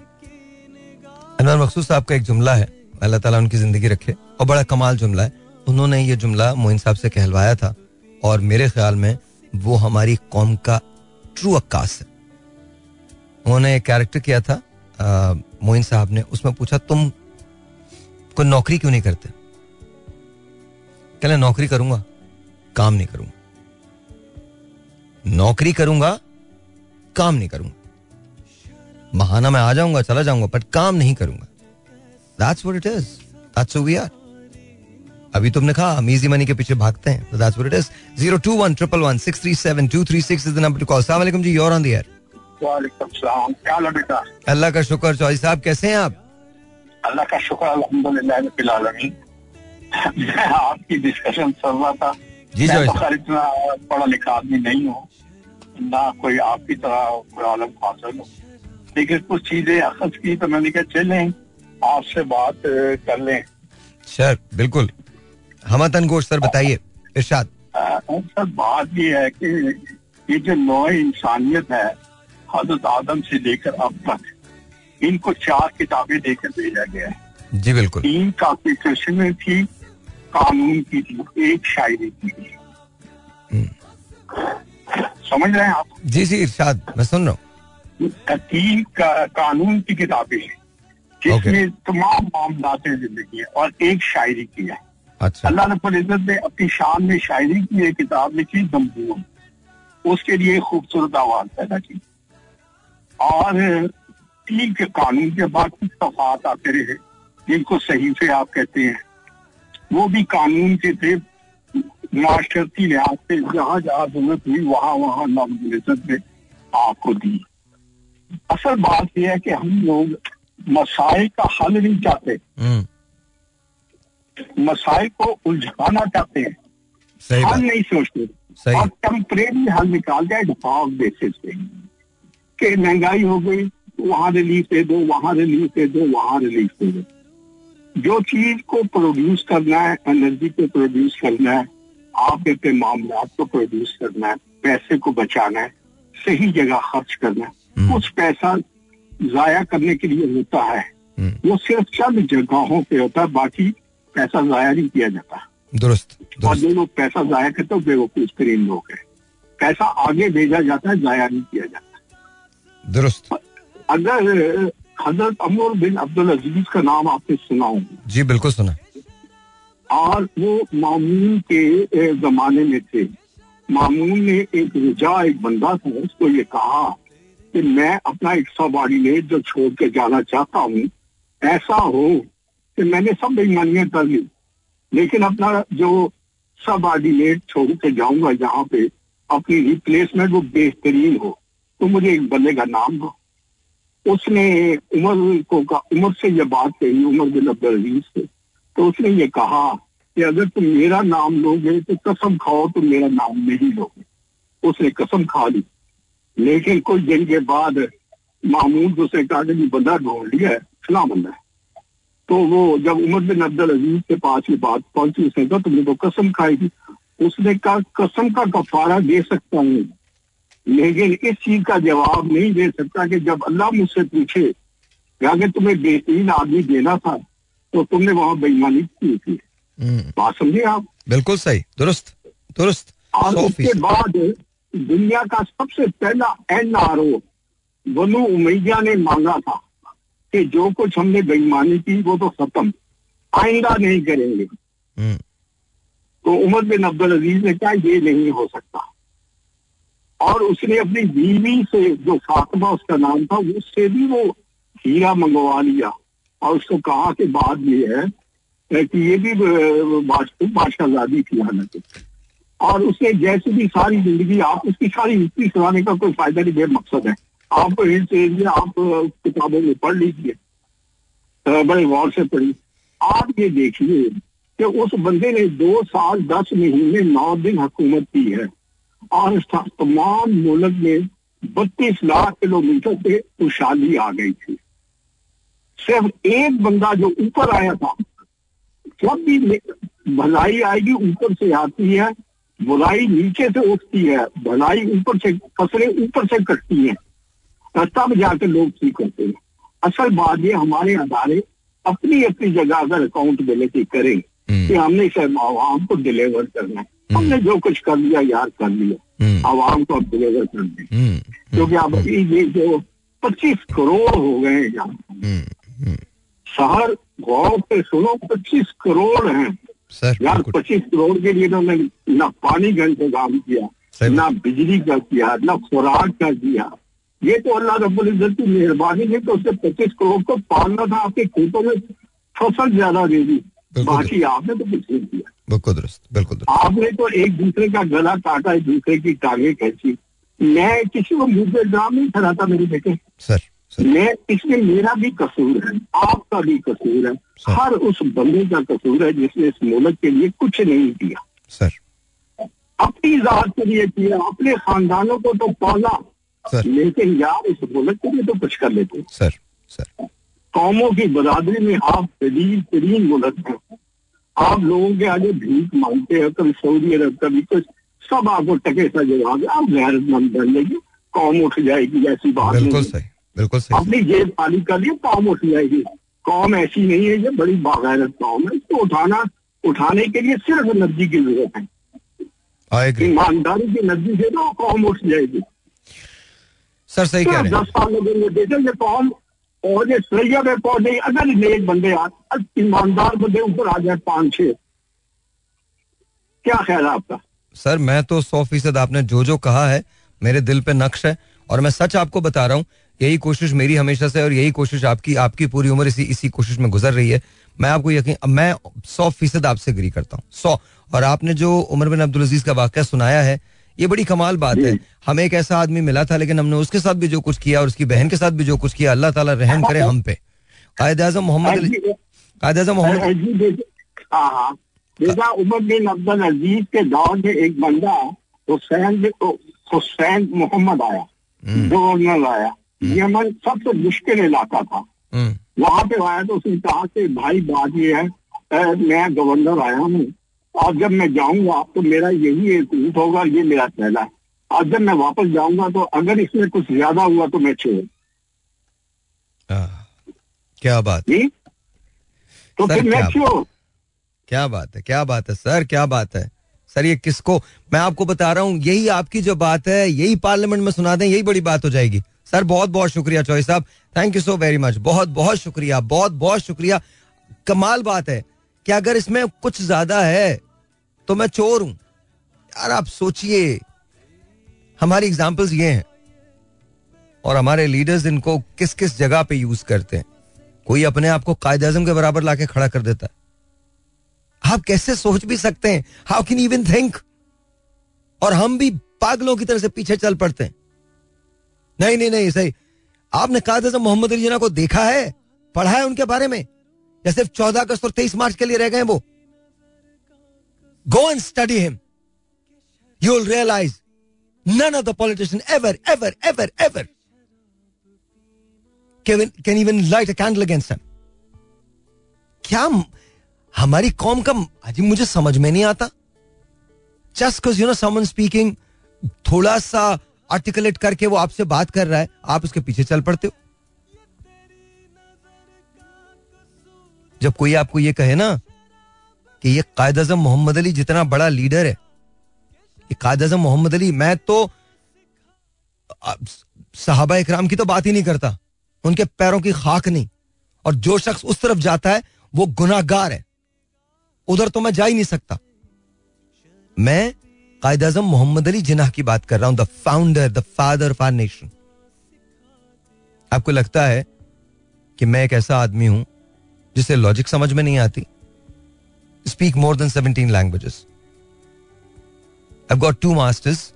अनवर मखसूस साहब का एक जुमला है। अल्लाह ताला उनकी ज़िंदगी रखे। और बड़ा कमाल जुमला है। उन्होंने ये जुमला मोइन साहब से कहलवाया था। और मेरे ख्याल में वो हमारी कौम का ट्रू अक्कास है। उन्होंने एक कैरेक्टर किया था मोइन साहब ने उसमें पूछा, तुम को नौकरी क्यों नहीं करते? कहले नौकरी करूँगा, काम नहीं करूँगा। नौकरी करूँगा, काम नहीं करूँगा। बहाना मैं आ जाऊँगा, चला जाऊँगा बट काम नहीं करूँगा। That's what it is that's we are अभी तुमने कहा, हम इजी मनी के पीछे भागते हैं. That's what it is 02111637236 is the number to call अस्सलाम वालेकुम जी योर ऑन द एयर वालेकुम क्या हाल बेटा? अल्लाह का शुक्र चौधरी साहब कैसे हैं आप? अल्लाह का शुक्र आलमीन। मैं आपकी डिस्कशन सुन रहा था। जी, मैं तो खैर इतना पढ़ा लिखा आदमी नहीं हूँ। ना कोई आपकी तरह आलम हासिल हो। लेकिन कुछ चीज़ें अखज की तो मैंने कहा चले आपसे बात कर लें। सर बिल्कुल। हमतन गोश सर बताइए। इरशाद। सर बात ये है कि ये जो नौ इंसानियत है हज़रत आदम से लेकर अब तक इनको चार किताबें देकर भेजा गया है। जी बिल्कुल। तीन कॉन्स्टिट्यूशन में थी कानून की थी एक शायरी की थी। समझ रहे हैं आप? जी जी इरशाद मैं सुन रहा हूँ। तीन का, कानून की किताबें हैं जिसमें तमाम मामला ज़िंदगी है और एक शायरी की है। अच्छा। अल्लाह इज़्ज़त ने अपनी शान में शायरी की एक किताब लिखी दमबून उसके लिए खूबसूरत आवाज़ पैदा की। और तीन के कानून के बाद कुछ तफात आते रहे जिनको सही से आप कहते हैं। वो भी कानून के थे। माशरती लिहाज से जहाँ जहाँ ज़रूरत हुई वहाँ वहाँ इज़्ज़त ने आपको दी। असल बात यह है कि हम लोग मसाइल का हल नहीं चाहते। हम्म, मसाइल को उलझाना चाहते हैं। हल नहीं सोचते। और टेम्परेरी हल निकाल जाए डिफ़ॉल्ट बेसिस पे। कि महँगाई हो गई वहाँ रिलीफ दे दो वहाँ रिलीफ दे दो वहाँ रिलीफ दे दो। जो चीज़ को प्रोड्यूस करना है एनर्जी को प्रोड्यूस करना है आपके अपने मामला को प्रोड्यूस करना है पैसे को बचाना है सही जगह खर्च करना है हम्म। कुछ पैसा जाया करने के लिए होता है। हम्म, वो सिर्फ़ चंद जगहों पे होता है बाकी पैसा जाया नहीं किया जाता। दुरुस्त और जो लोग पैसा जाया करते हैं बेवकूफ़ तरीन लोग हैं। पैसा आगे भेजा जाता है जाया नहीं किया दुरुस्त। अगर हज़रत अमर बिन अब्दुल अज़ीज़ का नाम आपने सुना जी बिल्कुल सुना। और वो मामून के जमाने में थे। मामून ने एक रुजा एक बंदा था उसको ये कहा कि मैं अपना एक सबॉर्डिनेट जो छोड़ के जाना चाहता हूँ। ऐसा हो कि मैंने सब बेईमानियाँ कर ली। लेकिन अपना जो सबॉर्डिनेट छोड़ के जाऊँगा जहाँ पे अपनी रिप्लेसमेंट वो बेहतरीन हो। तो मुझे एक बंदे का नाम दो। उसने उमर को उमर से ये बात कही, उमर बिन अब्दुल अज़ीज़ से। तो उसने ये कहा कि अगर तुम मेरा नाम लोगे तो कसम खाओ, तुम मेरा नाम नहीं लोगे। उसने कसम खा ली। लेकिन कुछ दिन के बाद को उसने कहा कि बंदा ढूंढ लिया है, फला बंदा तो वो जब उमर बिन अब्दुल अज़ीज़ के पास ये बात पहुँची, उसने कहा, तुमने तो कसम खाई थी। उसने कहा, कसम का कफारा दे सकता हूँ। लेकिन इस चीज़ का जवाब नहीं दे सकता कि जब अल्लाह मुझसे पूछे कि अगर तुम्हें बेहतरीन आदमी देना था तो तुमने वहाँ बेईमानी क्यों की? थी हम्म, बात समझे आप? बिल्कुल सही। दुरुस्त। दुरुस्त। और उसके बाद दुनिया का सबसे पहला N R O Banu Umayya ने मांगा था कि जो कुछ हमने बेईमानी की वो तो खत्म। आइंदा नहीं करेंगे। हम्म, तो उमर बिन अब्दुल अज़ीज़ ने कहा ये नहीं हो सकता। और उसने अपनी बीवी से जो फातिमा, उसका नाम था, उससे भी वो हीरा मंगवा लिया। और उसको कहा कि बात ये है कि ये भी बादशाहजादी थी हालाँकि और उसने जैसे भी सारी ज़िंदगी, आप उसकी सारी हिस्ट्री सुनाने का कोई फ़ायदा नहीं मेरा मकसद है। आपको हिंट एरिया आप किताबों में पढ़ लीजिए। बड़े गौर से पढ़ी आप ये देखिए कि उस बंदे ने दो साल, दस महीने, नौ दिन हुकूमत की है। और तमाम मुल्क में बत्तीस लाख किलोमीटर से खुशहाली आ गई थी। सिर्फ़ एक बंदा जो ऊपर आया था जब भी भलाई आएगी ऊपर से आती है बुराई नीचे से उठती है भलाई ऊपर से फ़सलें ऊपर से कटती हैं तब जाकर लोग ठीक होते हैं। असल बात ये हमारे अदारे अपनी अपनी जगह अगर अकाउंटेबिलिटी करें हम्म, कि हमने सिर्फ़ आवाम को डिलीवर करना है। हमने जो कुछ कर लिया यार कर लिया। हम्म, आवाम को अब डिलीवर कर दें। हम्म, क्योंकि अब अभी ये जो पच्चीस करोड़ हो गए हैं यहाँ हम्म, हम्म, शहर गौर से सुनो पच्चीस करोड़ हैं। सर यार पच्चीस करोड़ के लिए तो मैंने ना पानी का इंतज़ाम किया ना बिजली का किया ना खुराक का किया। ये तो अल्लाह रब्बुल इज़्ज़त की मेहरबानी है तो उसने पच्चीस करोड़ को पालना था आपके खेतों में फ़सल ज़्यादा दे दी। बाकी आपने तो कुछ नहीं किया। बिल्कुल दुरुस्त बिल्कुल दुरुस्त। आपने तो एक दूसरे का गला काटा एक दूसरे की टांगे खींची मैं किसी को मुँह पे इल्ज़ाम नहीं कराता मेरे बेटे। Sir sir. मैं इसमें मेरा भी कसूर है आपका भी कसूर है। हर उस बंदे का कसूर है जिसने इस मुल्क के लिए कुछ नहीं किया। सर। अपनी जात के लिए किया अपने खानदानों को तो पाला। लेकिन यार इस मुल्क के लिए तो कुछ कर लेते। Sir sir. कौमों की बरादरी में आप शरीर तरीन मुल्क हैं। आप लोगों के आगे भीख मांगते हैं कभी सऊदी अरब कभी कुछ सब आपको टके सा जवाब आप गैरतमंद बन लेंगे कौम उठ जाएगी ऐसी बात बिल्कुल सही बिल्कुल सही। अपनी जेब खाली कर लिए कौम उठ जाएगी। कौम ऐसी नहीं है ये बड़ी बागैरत कौम है। इसको उठाना उठाने के लिए सिर्फ़ एनर्जी की ज़रूरत है। ईमानदारी की एनर्जी से तो कौम उठ जाएगी। सर सही कह रहे हैं। दस साल बेटे ये कौम और ये सरिया में पहुँचे अगर नेक बंदे ईमानदार बंदे ऊपर आ जाए पाँच छह। क्या ख्याल है आपका? सर, मैं तो सौ फ़ीसद आपने जो जो कहा है, मेरे दिल पे नक्श है, और मैं सच आपको बता रहा हूँ, यही कोशिश मेरी हमेशा से और यही कोशिश आपकी आपकी पूरी उम्र इसी इसी कोशिश में गुजर रही है। मैं आपको यकीन, मैं सौ फ़ीसद आपसे एग्री करता हूँ, सौ। और आपने जो उमर बिन अब्दुल अज़ीज़ का वाक्य सुनाया है ये बड़ी कमाल बात है। हमें एक ऐसा आदमी मिला था लेकिन हमने उसके साथ भी जो कुछ किया और उसकी बहन के साथ भी जो कुछ किया अल्लाह ताला रहम करे हम पे। कायद आज़म मोहम्मद अली कायद आज़म मोहम्मद हाँ हाँ उमर बिन अब्दुल अज़ीज़ के दौर में एक बंदा हुसैन हुसैन मोहम्मद आया गवर्नर आया। यमन सबसे मुश्किल इलाका था। हम्म, वहाँ पे आया तो उसने कहा कि भाई बात ये है मैं गवर्नर आया हूँ और जब मैं जाऊँगा तो मेरा यही एक रूट होगा ये मेरा पहला है और जब मैं वापस जाऊँगा तो अगर इसमें कुछ ज़्यादा हुआ तो मैं छोड़। क्या बात जी? तो सर, फिर मैं क्या क्या बात है क्या बात है सर क्या बात है। सर ये किसको? मैं आपको बता रहा हूँ यही आपकी जो बात है यही पार्लियामेंट में सुना दें यही बड़ी बात हो जाएगी। सर बहुत बहुत शुक्रिया चौधरी साहब। Thank you so very much बहुत बहुत शुक्रिया बहुत बहुत शुक्रिया। कमाल बात है। कि अगर इसमें कुछ ज़्यादा है तो मैं चोर हूँ। यार, आप सोचिए, हमारी एग्जाम्पल्स ये हैं। और हमारे लीडर्स इनको किस किस जगह पे यूज़ करते हैं। कोई अपने आप को कायद आज़म के बराबर लाके खड़ा कर देता है। आप कैसे सोच भी सकते हैं? हाउ कैन इवन थिंक और हम भी पागलों की तरह से पीछे चल पड़ते हैं। नहीं नहीं नहीं, सही। आपने कायद आज़म मोहम्मद अली जिन्ना को देखा है? पढ़ा है उनके बारे में? या सिर्फ़ चौदह अगस्त और तेईस मार्च के लिए रह गए वो? Go and study him you will realize none of the politician ever ever can, can even light a candle against him. क्या हमारी कौम का अजी मुझे समझ में नहीं आता। Just you know someone speaking थोड़ा सा आर्टिकुलेट करके वो आपसे बात कर रहा है आप उसके पीछे चल पड़ते हो। जब कोई आपको ये कहे ना कि ये कायद अजम मोहम्मद अली जितना बड़ा लीडर है, ये कायद अजम मोहम्मद अली, मैं तो सहाबा इकराम की तो बात ही नहीं करता, उनके पैरों की खाक नहीं, और जो शख्स उस तरफ़ जाता है, वो गुनागार है। उधर तो मैं जा ही नहीं सकता। मैं कायद अजम मोहम्मद अली जिनाह की बात कर रहा हूँ the founder the father of our nation आपको लगता है कि मैं एक ऐसा आदमी हूँ जिसे लॉजिक समझ में नहीं आती speak more than seventeen languages I've got two masters I've got two masters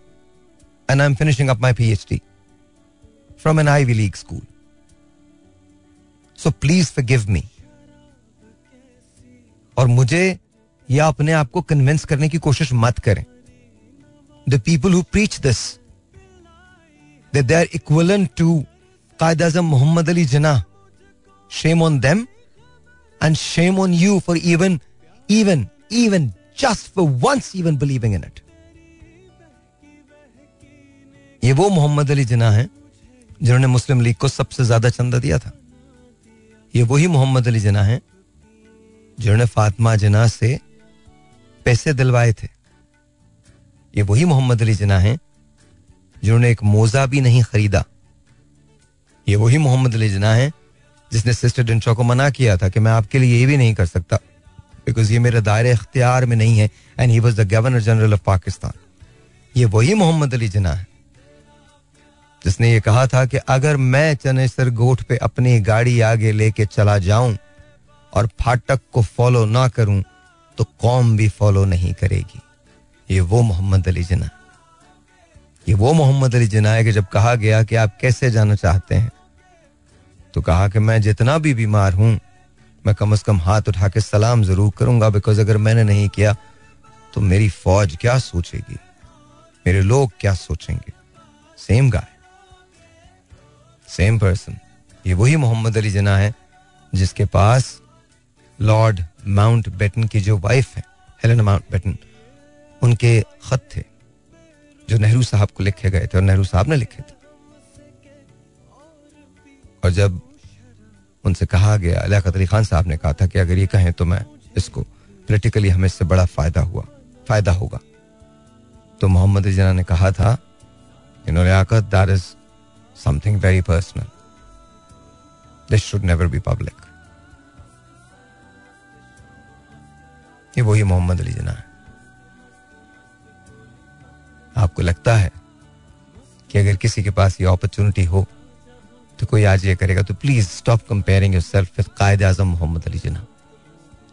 and I'm finishing up my PhD from an Ivy League school. So please forgive me. और मुझे या अपने आप को कन्विंस करने की कोशिश मत करें the people who preach this they are equalling to Quaid Azam Mohammad Ali Jinnah shame on them and shame on you for even even even just for once even believing in it ये वो मोहम्मद अली जिना है, जिन्होंने मुस्लिम लीग को सबसे ज़्यादा चंदा दिया था। ये वही मोहम्मद अली जिना है, जिन्होंने फातिमा जिना से पैसे दिलवाए थे। ये वही मोहम्मद अली जिना है, जिन्होंने एक मोजा भी नहीं खरीदा। ये वही मोहम्मद अली जिना है जिसने सिस्टर डिंशा को मना किया था कि मैं आपके लिए ये भी नहीं कर सकता बिकॉज़ ये मेरे दायरे इख्तियार में नहीं है and he was the governor general of Pakistan ये वही मोहम्मद अली जिना है, जिसने ये कहा था कि अगर मैं चनेसर गोठ पे अपनी गाड़ी आगे लेके चला जाऊँ और फाटक को फॉलो ना करूँ तो कौम भी फॉलो नहीं करेगी। ये वो मोहम्मद अली जना ये वो मोहम्मद अली जना है कि जब कहा गया कि आप कैसे जाना चाहते हैं तो कहा कि मैं जितना भी बीमार हूँ, मैं कम से कम हाथ उठा के सलाम ज़रूर करूँगा बिकॉज़ अगर मैंने नहीं किया तो मेरी फौज क्या सोचेगी? मेरे लोग क्या सोचेंगे? सेम गाय सेम पर्सन ये वही मोहम्मद अली जना है, जिसके पास लॉर्ड माउंट बेटन की जो वाइफ है हेलेना माउंट बेटन उनके खत थे, जो नेहरू साहब को लिखे गए थे और नेहरू साहब ने लिखे थे। और जब उनसे कहा गया। लियाकत अली खान साहब ने कहा था कि अगर ये कहें तो मैं इसको पोलिटिकली हमें इससे बड़ा फ़ायदा हुआ, फ़ायदा होगा। तो मोहम्मद जना ने कहा था in Liaquat that is something very personal this should never be public ये वही मोहम्मद अली जना है आपको लगता है कि अगर किसी के पास ये अपॉर्चुनिटी हो तो कोई आज ये करेगा तो please stop comparing yourself with Quaid Azam Mohammad Ali Jinnah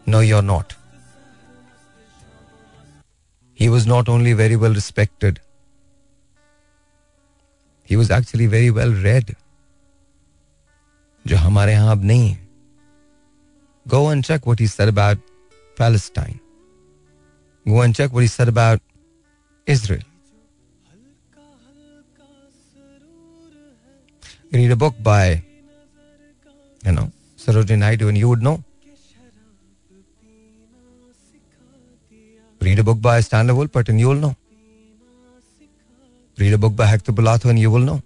no you are not he was not only very well respected he was actually very well read जो हमारे यहाँ अब नहीं है। Go and check what is about Palestine go and check what is about Israel Israel. Read a book by, you know, Sarojini Naidu, and you would know. Read a book by Stanley Wolpert and you will know. Read a book by Hector Bolato and you will know.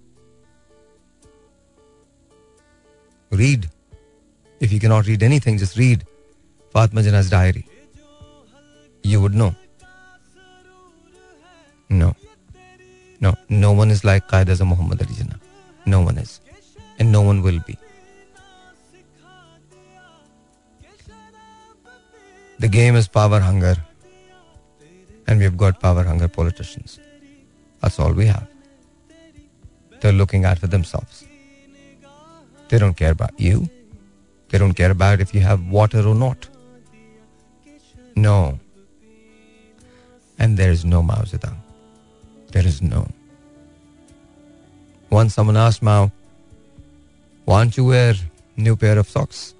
Read. If you cannot read anything, just read Fatma Jana's diary. You would know. No. No. No one is like Qaid as a Muhammad Ali Jinnah. No one is. And no one will be. The game is power hunger. And we've got power hunger politicians. That's all we have. They're looking out for themselves. They don't care about you. They don't care about if you have water or not. No. And there is no Mao Zedong. There is no. Once someone asked Mao, why don't you wear new pair of socks?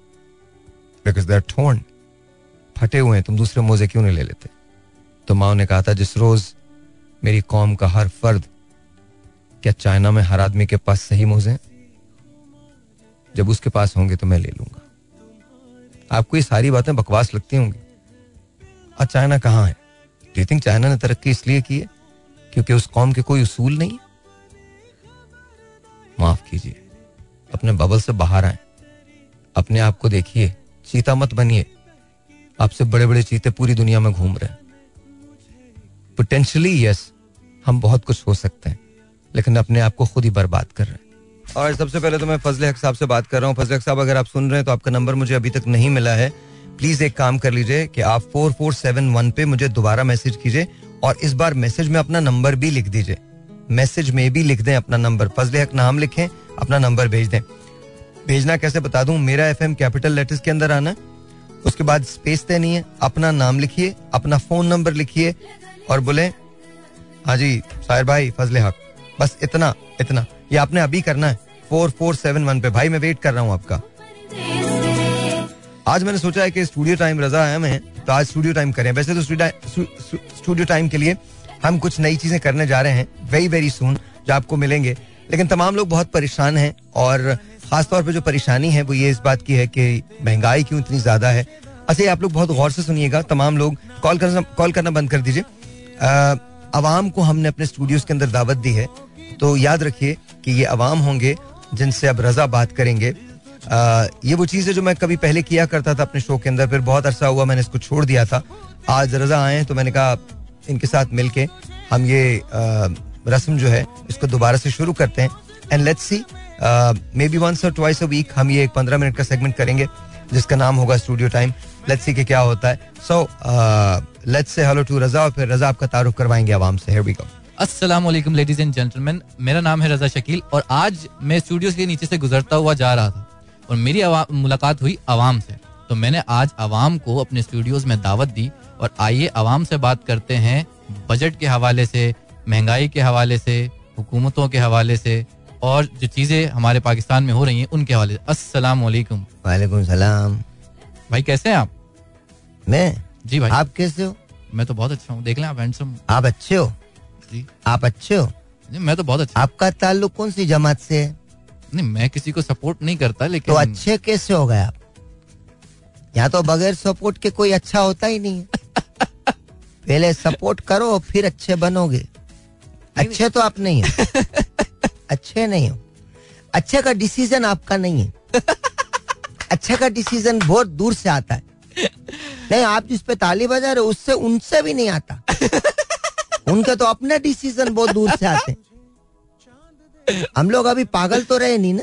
Because they're torn. फटे हुए हैं तुम दूसरे मोजे क्यों नहीं ले लेते? तो माओ ने कहा था जिस रोज मेरी कौम का हर फर्द क्या चाइना में हर आदमी के पास सही मोजे हैं? जब उसके पास होंगे तो मैं ले लूँगा। आपको ये सारी बातें बकवास लगती होंगी। और चाइना कहाँ है? डू थिंक चाइना ने तरक्की इसलिए की है? क्योंकि उस कौम के कोई उसूल नहीं माफ़ कीजिए। अपने बबल से बाहर आए। अपने आप को देखिए। चीता मत बनिए। आपसे बड़े बड़े चीते पूरी दुनिया में घूम रहे हैं। पोटेंशियली यस हम बहुत कुछ हो सकते हैं, लेकिन अपने आप को खुद ही बर्बाद कर रहे हैं। और सबसे पहले तो मैं फजल हक साहब से बात कर रहा हूँ। फजल हक साहब, अगर आप सुन रहे हैं तो आपका नंबर मुझे अभी तक नहीं मिला है। प्लीज़ एक काम कर लीजिए कि आप फोर फोर सेवन वन पे मुझे दोबारा मैसेज कीजिए और इस बार मैसेज में अपना नंबर भी लिख दीजिए। मैसेज में भी लिख दें अपना नंबर। फजल हक नाम लिखें, अपना नंबर भेज दें। भेजना कैसे बता दूँ? मेरा एफएम कैपिटल लेटर्स के अंदर आना। उसके बाद स्पेस देनी है। अपना नाम लिखिए, अपना फ़ोन नंबर लिखिए और बोले हाँ जी, साहिर भाई, फजले हक। बस इतना इतना। ये आपने अभी करना है। फोर फोर सेवन वन पे। भाई, मैं वेट कर रहा हूँ आपका। आज मैंने सोचा है कि स्टूडियो टाइम रजा है मैं तो आज स्टूडियो टाइम करें। वैसे तो स्टूडियो टाइम के लिए हम कुछ नई चीज़ें करने जा रहे हैं वेरी वेरी सुन जो आपको मिलेंगे। लेकिन तमाम लोग बहुत परेशान हैं और खासतौर पर जो परेशानी है वो ये इस बात की है कि महँगाई क्यों इतनी ज़्यादा है। अच्छा आप लोग बहुत गौर से सुनिएगा तमाम लोग कॉल करना कॉल करना बंद कर दीजिए। अवाम को हमने अपने स्टूडियोज के अंदर दावत दी है तो याद रखिए कि ये अवाम होंगे जिनसे अब रजा बात करेंगे। आ, ये वो चीज़ है जो मैं कभी पहले किया करता था अपने शो के अंदर फिर बहुत अरसा हुआ मैंने इसको छोड़ दिया था। आज रजा आए तो मैंने कहा इनके साथ मिलके हम ये रस्म जो है, इसको दोबारा से शुरू करते हैं। And let's see maybe once और ट्वाइस अ वीक हम ये एक पंद्रह मिनट का सेगमेंट करेंगे, जिसका नाम होगा स्टूडियो टाइम लेट्स सी के क्या होता है। So let's say hello to Raza और फिर रजा आपका तारुफ करवाएँगे आवाम से। हियर वी गो अस्सलाम वालेकुम लेडीज़ एंड जेंटलमैन मेरा नाम है रजा शकील और आज मैं स्टूडियो के नीचे से गुजरता हुआ जा रहा था और मेरी मुलाकात हुई आवाम से। तो मैंने आज आवाम को अपने स्टूडियोज में दावत दी और आइए आवाम से बात करते हैं बजट के हवाले से महँगाई के हवाले से हुकूमतों के हवाले से और जो चीज़ें हमारे पाकिस्तान में हो रही हैं उनके हवाले से। अस्सलाम वालेकुम वालेकुम सलाम। भाई कैसे हैं आप? मैं? जी भाई। आप कैसे हो? मैं तो बहुत अच्छा हूँ। देख लें आप हैंडसम आप अच्छे हो? जी। आप अच्छे हो? नहीं, मैं तो बहुत अच्छा आपका ताल्लुक कौन सी जमात से है? नहीं मैं किसी को सपोर्ट नहीं करता लेकिन तो अच्छे कैसे हो गए आप? यहाँ तो बगैर सपोर्ट के कोई अच्छा होता ही नहीं है। पहले सपोर्ट करो, फिर अच्छे बनोगे। अच्छे तो आप नहीं हो। अच्छे नहीं हो। अच्छे का डिसीज़न आपका नहीं है। अच्छे का डिसीज़न बहुत दूर से आता है। नहीं, आप जिस पे ताली बजा रहे हो, उससे उनसे भी नहीं आता। उनके तो अपने डिसीज़न बहुत दूर से आते हैं। हम लोग अभी पागल तो रहे नहीं ना?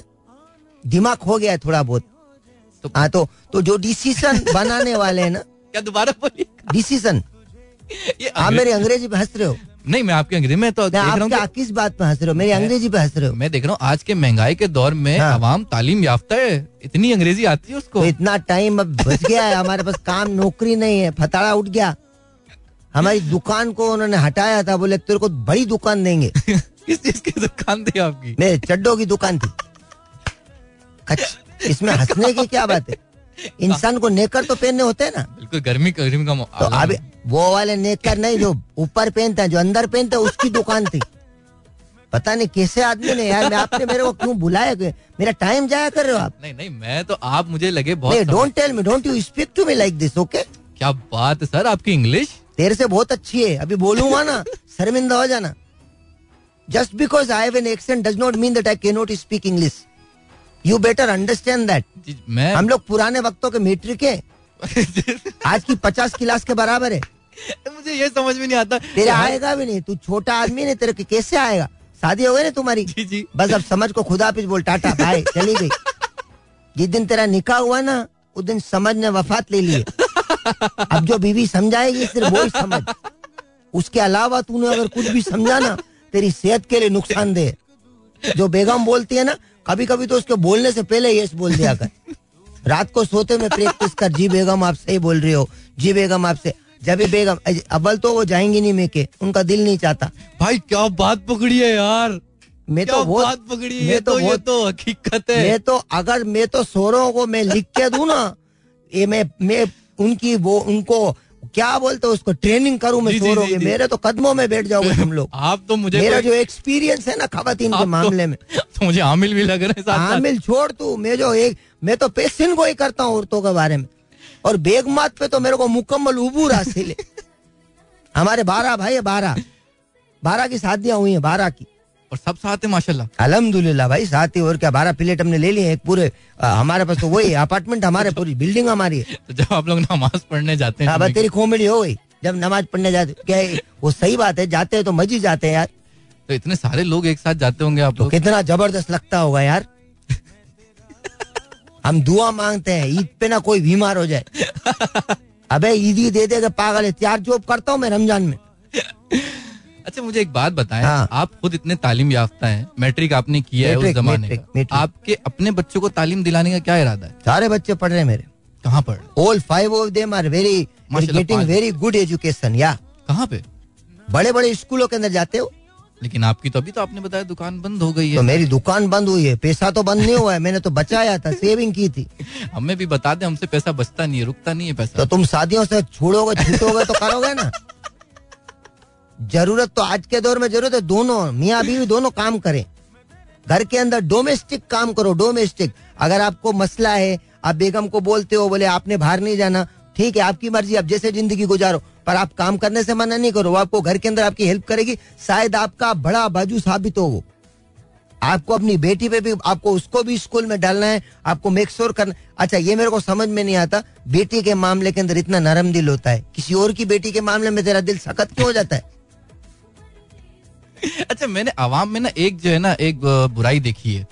दिमाग हो गया थोड़ा बहुत। हाँ तो तो जो डिसीज़न बनाने वाले हैं ना क्या दोबारा बोलिए? डिसीज़न आप मेरी अंग्रेज़ी पे हंस रहे हो। नहीं मैं आपकी अंग्रेज़ी में तो देख रहा हूँ किस बात पे हंस रहे हो? मेरी अंग्रेज़ी पे हंस रहे हो। मैं देख रहा हूँ आज के महँगाई के दौर में हाँ। आवाम तालीम याफ्ता है। इतनी अंग्रेज़ी आती है उसको। तो इतना टाइम अब बच गया है हमारे पास काम नौकरी नहीं है फताड़ा उठ गया। हमारी दुकान को उन्होंने हटाया था बोले तेरे को बड़ी दुकान देंगे। किस चीज़ की दुकान थी आपकी? मेरे चड्डों की दुकान थी। अच्छा। इसमें हंसने की क्या बात है? इंसान को नेकर तो पहनने होते हैं ना। बिल्कुल गर्मी गर्मी का तो अभी वो वाले नेकर नहीं जो ऊपर पहनते हैं जो अंदर पहनते है उसकी दुकान थी। पता नहीं कैसे आदमी ने यार मैं आपने मेरे को क्यों बुलाया? मेरा टाइम जाया कर रहे हो आप? नहीं नहीं मैं तो आप मुझे लगे बहुत don't tell me don't you speak to me like this okay क्या बात है सर आपकी इंग्लिश तेरे से बहुत अच्छी है अभी बोलूँगा ना शर्मिंदा हो जाना। Just because I have an accent does not mean that I can not speak English you better understand that हम लोग पुराने वक्तों के मीट्रिक है। आज की पचास क्लास के बराबर है। मुझे ये समझ में नहीं आता। तेरे आएगा भी नहीं तू छोटा आदमी नहीं तेरे के कैसे आएगा? शादी हो गई ना तुम्हारी? जी जी। बस अब समझ को खुदा पिस बोल टाटा बाय चली गई। जिस दिन तेरा निकाह हुआ ना उस दिन समझ ने वफात ले ली। अब जो बीवी समझाएगी सिर्फ़ वो समझ। उसके अलावा तूने अगर कुछ भी समझा ना तेरी सेहत के लिए नुकसानदेह है। जो बेगम बोलती है ना कभी कभी तो उसके बोलने से पहले यस बोल दिया कर। रात को सोते में प्रैक्टिस कर जी बेगम आप सही बोल रही हो जी बेगम आपसे जब बेगम अव्वल तो वो जाएँगी नहीं मेके उनका दिल नहीं चाहता। भाई क्या बात पकड़ी है यार। मैं तो वो बात पकड़ी है मैं तो तो ये तो हकीकत है। मैं तो अगर मैं तो सोरों को मैं लिख के दू ना ये मैं मैं उनकी वो उनको क्या बोलते हैं उसको ट्रेनिंग करूँ मैं जी, जी, जी। मेरे तो कदमों में बैठ जाओगे तुम लोग। आप तो मुझे मेरा जो एक्सपीरियंस है ना खवातीन आप के तो- मामले में। तो मुझे आमिल भी लग रहे हैं आमिल छोड़ तू मैं जो एक मैं तो पेशिन को ही करता हूँ औरतों के बारे में। और बेगमात पे तो मेरे को मुकम्मल उबूर हासिल है। हमारे बारह भाई है बारह। बारह की शादियाँ हुई हैं बारह की। और सब साथ है माशाल्लाह। अलहमदुल्ला भाई साथ ही और क्या बारह प्लेट हमने ले लिए एक पूरे आ, हमारे पास तो वही अपार्टमेंट हमारे पूरी बिल्डिंग हमारी है। तो जब आप लोग नमाज़ पढ़ने जाते हैं हाँ तो तेरी कॉमेडी हो गई जब नमाज़ पढ़ने जाते क्या वो सही बात है जाते हैं तो मजी जाते हैं यार। तो इतने सारे लोग एक साथ जाते होंगे आप तो कितना ज़बरदस्त लगता होगा यार। हम दुआ मांगते हैं ईद पे ना कोई बीमार हो जाए। अबे ईद ही दे देगा पागल है चार जॉब करता हूँ मैं रमज़ान में। अच्छा मुझे एक बात बताएँ। हाँ। आप खुद इतने तालीम याफ्ता हैं मैट्रिक आपने किया है उस जमाने मैट्रिक, का। मैट्रिक। आपके अपने बच्चों को तालीम दिलाने का क्या इरादा है? सारे बच्चे पढ़ रहे हैं मेरे। कहाँ पढ़ all five of them are very getting very good education या। कहाँ पे? बड़े बड़े स्कूलों के अंदर जाते हो। लेकिन आपकी तो अभी तो आपने बताया दुकान बंद हो गई है। तो मेरी दुकान बंद हुई है पैसा तो बंद नहीं हुआ है मैंने तो बचाया था सेविंग की थी। हमें भी बता दे हमसे पैसा बचता नहीं है रुकता नहीं है पैसा। तो तुम शादियों से छोड़ोगे छूटोगे तो करोगे ना। ज़रूरत तो आज के दौर में ज़रूरत है, दोनों, मियाँ बीवी दोनों काम करें। घर के अंदर डोमेस्टिक काम करो, डोमेस्टिक। अगर आपको मसला है, आप बेगम को बोलते हो, बोले, आपने बाहर नहीं जाना, ठीक है, आपकी मर्ज़ी, आप जैसे ज़िंदगी गुजारो, पर आप काम करने से मना नहीं करो, वो आपको घर के अंदर आपकी हेल्प करेगी, शायद आपका बड़ा बाजू साबित हो वो। आपको अपनी बेटी पे भी, आपको उसको भी स्कूल में डालना है, आपको मेक श्योर करना अच्छा ये मेरे को समझ में नहीं आता, बेटी के मामले के अंदर इतना नरम दिल होता है, किसी और की बेटी के मामले में तेरा दिल सख्त क्यों हो जाता है? अच्छा मैंने आवाम में ना एक जो है ना एक बुराई देखी है।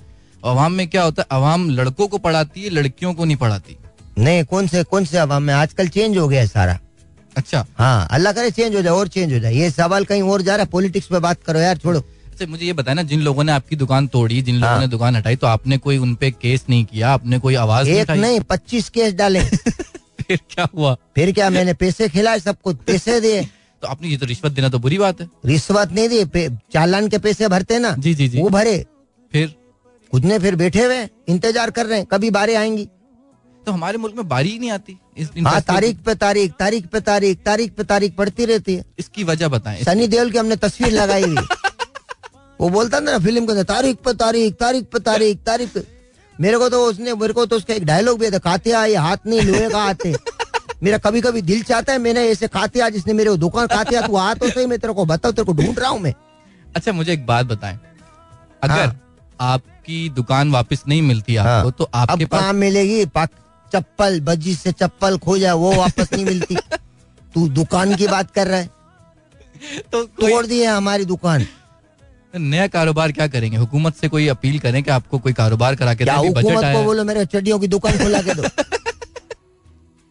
आवाम में क्या होता है आवाम लड़कों को पढ़ाती है लड़कियों को नहीं पढ़ाती। नहीं कौन से कौन से अवाम में? आजकल चेंज हो गया है सारा। अच्छा। हाँ अल्लाह करे चेंज हो जाए और चेंज हो जाए। ये सवाल कहीं और जा रहा है पॉलिटिक्स पे बात करो यार छोड़ो। अच्छा मुझे ये बताया ना जिन लोगों ने आपकी दुकान तोड़ी जिन लोगों हाँ। ने दुकान हटाई तो आपने कोई उनपे केस नहीं किया? आपने कोई आवाज़ नहीं एक नहीं पच्चीस केस डाले। फिर क्या हुआ? फिर क्या मैंने पैसे खिलाए सबको पैसे दिए? तो आपने ये तो रिश्वत देना तो बुरी बात है। रिश्वत नहीं दी चालान के पैसे भरते ना जी जी जी। वो भरे। फिर? कुछ ने फिर बैठे हुए इंतज़ार कर रहे हैं कभी बारी आएँगी। तो हमारे मुल्क में बारी ही नहीं आती हाँ तारीख पे तारीख तारीख पे तारीख तारीख पे तारीख पड़ती रहती है। इसकी वजह बताएँ सनी देओल की हमने तस्वीर लगाई हुई। वो बोलता था ना फ़िल्म के तारीख पे तारीख तारीख पे तारीख तारीख मेरे को तो उसने मेरे को तो उसका एक डायलॉग भी था कातिया ये हाथ नहीं लोहे का है। मेरा कभी कभी दिल चाहता है मैंने ऐसे कातिया जिसने मेरे दुकान कातिया तू आ तो सही मैं तेरे को बताऊँ तेरे को ढूंढ रहा हूँ मैं। अच्छा मुझे एक बात बताएँ। अगर हाँ। आपकी दुकान वापस नहीं मिलती हाँ। आपको तो आपके पास मिलेगी चप्पल बज्जी से चप्पल खो जाए वो वापस नहीं मिलती। तू दुकान की बात कर रहा है। तो तोड़ दी है हमारी दुकान। नया कारोबार क्या करेंगे? हुकूमत से कोई अपील करें कि आपको कोई कारोबार करा के हुकूमत को बोलो मेरे चड्डियों की दुकान खुला के दो।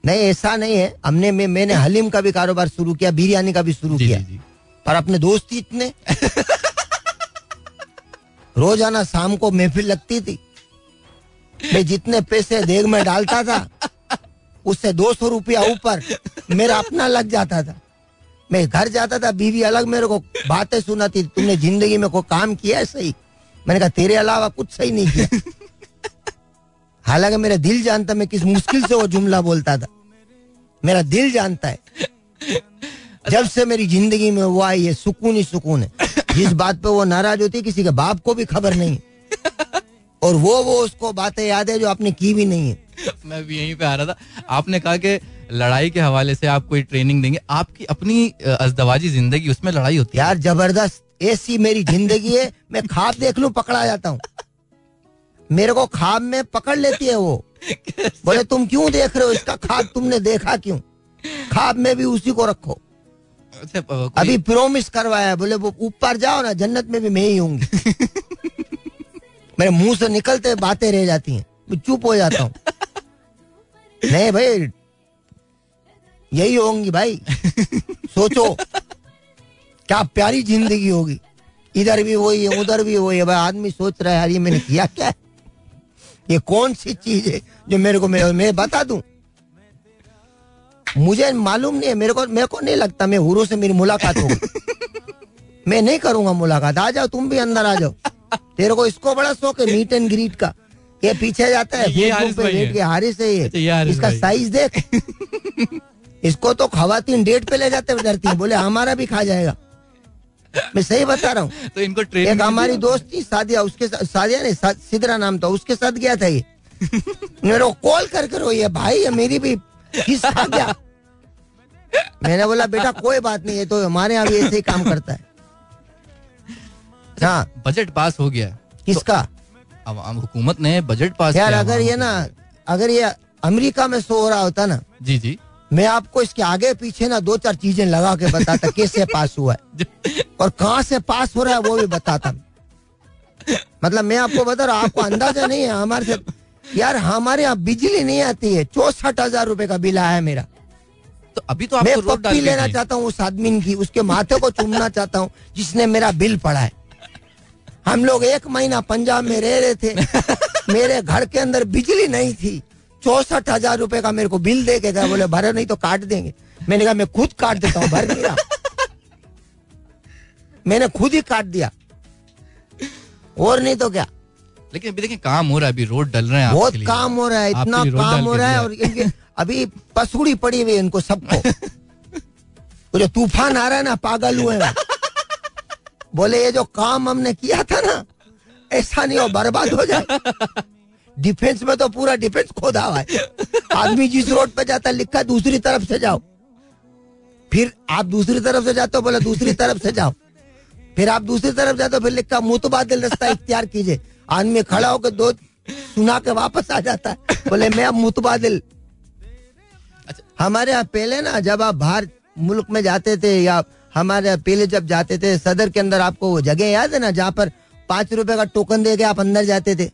नहीं ऐसा नहीं है। हमने मैं, मैंने हलीम का भी कारोबार शुरू किया बिरयानी का भी शुरू किया जी जी। पर अपने दोस्त ही इतने। रोज़ाना शाम को महफिल लगती थी। मैं जितने पैसे देग में डालता था उससे दो सौ रुपया ऊपर मेरा अपना लग जाता था। मैं घर जाता था बीवी अलग मेरे को बातें सुनाती तुमने ज़िंदगी में कोई काम किया है सही? मैंने कहा तेरे अलावा कुछ सही नहीं किया। हालाँकि मेरा दिल जानता मैं किस मुश्किल से वो जुमला बोलता था। मेरा दिल जानता है। जब से मेरी ज़िंदगी में वो आई है सुकून ही सुकून है। जिस बात पे वो नाराज़ होती है किसी के बाप को भी खबर नहीं और वो वो उसको बातें याद है जो आपने की भी नहीं है। मैं भी यहीं पे आ रहा था। आपने कहा कि लड़ाई के हवाले से आप कोई ट्रेनिंग देंगे। आपकी अपनी अजदवाजी ज़िंदगी उसमें लड़ाई होती है। यार ज़बरदस्त। ऐसी मेरी ज़िंदगी है मैं खाब देख लू पकड़ा जाता हूँ। मेरे को खाब में पकड़ लेती है वो। बोले तुम क्यों देख रहे हो? इसका खाब तुमने देखा क्यों? खाब में भी उसी को रखो। अच्छा, अभी प्रोमिस करवाया बोले वो ऊपर जाओ ना जन्नत में भी मैं ही हूँ मेरे मुँह से निकलते बातें रह जाती हैं। मैं चुप हो जाता हूँ। नहीं भाई यही होंगी भाई। सोचो क्या प्यारी ज़िंदगी होगी। इधर भी वही है उधर भी वही है। भाई आदमी सोच रहा है यार ये मैंने किया क्या? ये कौन सी चीज़ है जो मेरे को मैं, मैं बता दूँ? मुझे मालूम नहीं है मेरे को मेरे को नहीं लगता मैं हुरू से मेरी मुलाकात होगी। मैं नहीं करूँगा मुलाकात। आ जाओ तुम भी अंदर आ जाओ। तेरे को इसको बड़ा शौक है मीट एंड ग्रीट का। ये पीछे जाता है ये हारिस पे है। के हारिस है अच्छा, ये हारिस इसका साइज़ देख। इसको तो खवातीन डेट पे ले जाते डरती है बोले हमारा भी खा जाएगा। मैं सही बता रहा हूँ। तो इनको ट्रेनिंग एक हमारी दोस्त थी सादिया उसके साथ सादिया नहीं सा- सिदरा नाम था उसके साथ गया था ये। मेरे को कॉल कर कर ये भाई ये मेरी भी हिस्सा गया। मैंने बोला बेटा कोई बात नहीं है तो हमारे यहाँ भी ऐसे ही काम करता है। हाँ। बजट पास हो गया। किसका? अब अब हुकूमत ने बजट पास यार अगर ये ना अगर ये अमेरिका में सो हो रहा होता ना जी जी। मैं आपको इसके आगे पीछे ना दो चार चीज़ें लगा के बताता कैसे पास हुआ है और कहाँ से पास हो रहा है वो भी बताता। मतलब मैं आपको बता रहा आपको अंदाज़ा नहीं है हमारे से यार हमारे यहाँ बिजली नहीं आती है चौसठ हज़ार रूपए का बिल आया मेरा। तो अभी तो मैं पप्पी लेना चाहता हूँ उस आदमी की उसके माथे को चूमना चाहता हूँ जिसने मेरा बिल पढ़ा है। हम लोग एक महीना पंजाब में रह रहे थे। मेरे घर के अंदर बिजली नहीं थी। चौसठ हज़ार रूपए का मेरे को बिल दे के गए बोले भरे नहीं तो काट देंगे। मैंने कहा मैं खुद काट देता हूँ भर रहा। मैंने खुद ही काट दिया। और नहीं तो क्या? लेकिन अभी देखिए काम हो रहा है अभी रोड डल रहे हैं बहुत काम हो रहा है इतना काम हो रहा है और इनके अभी पसुड़ी पड़ी हुई इनको सबको। वो जो तूफ़ान आ रहा है ना पागल हुए हैं। बोले ये जो काम हमने किया था ना ऐसा नहीं हो बर्बाद हो जाए। डिफेंस में तो पूरा डिफेंस खोदा हुआ है। आदमी जिस रोड पे जाता है लिखा दूसरी तरफ़ से जाओ। फिर आप दूसरी तरफ़ से जाते हो बोले दूसरी तरफ़ से जाओ। फिर आप दूसरी तरफ़ जाते हो फिर लिखा मुतबादिल रास्ता इख्तियार कीजिए। आदमी खड़ा होकर दो सुना के वापस आ जाता है। बोले मैं अब मुतबादिल हमारे यहाँ पहले ना जब आप बाहर मुल्क में जाते थे या हमारे यहाँ पहले जब जाते थे सदर के अंदर आपको वो जगह याद है ना जहाँ पर पाँच रुपए का टोकन दे के आप अंदर जाते थे?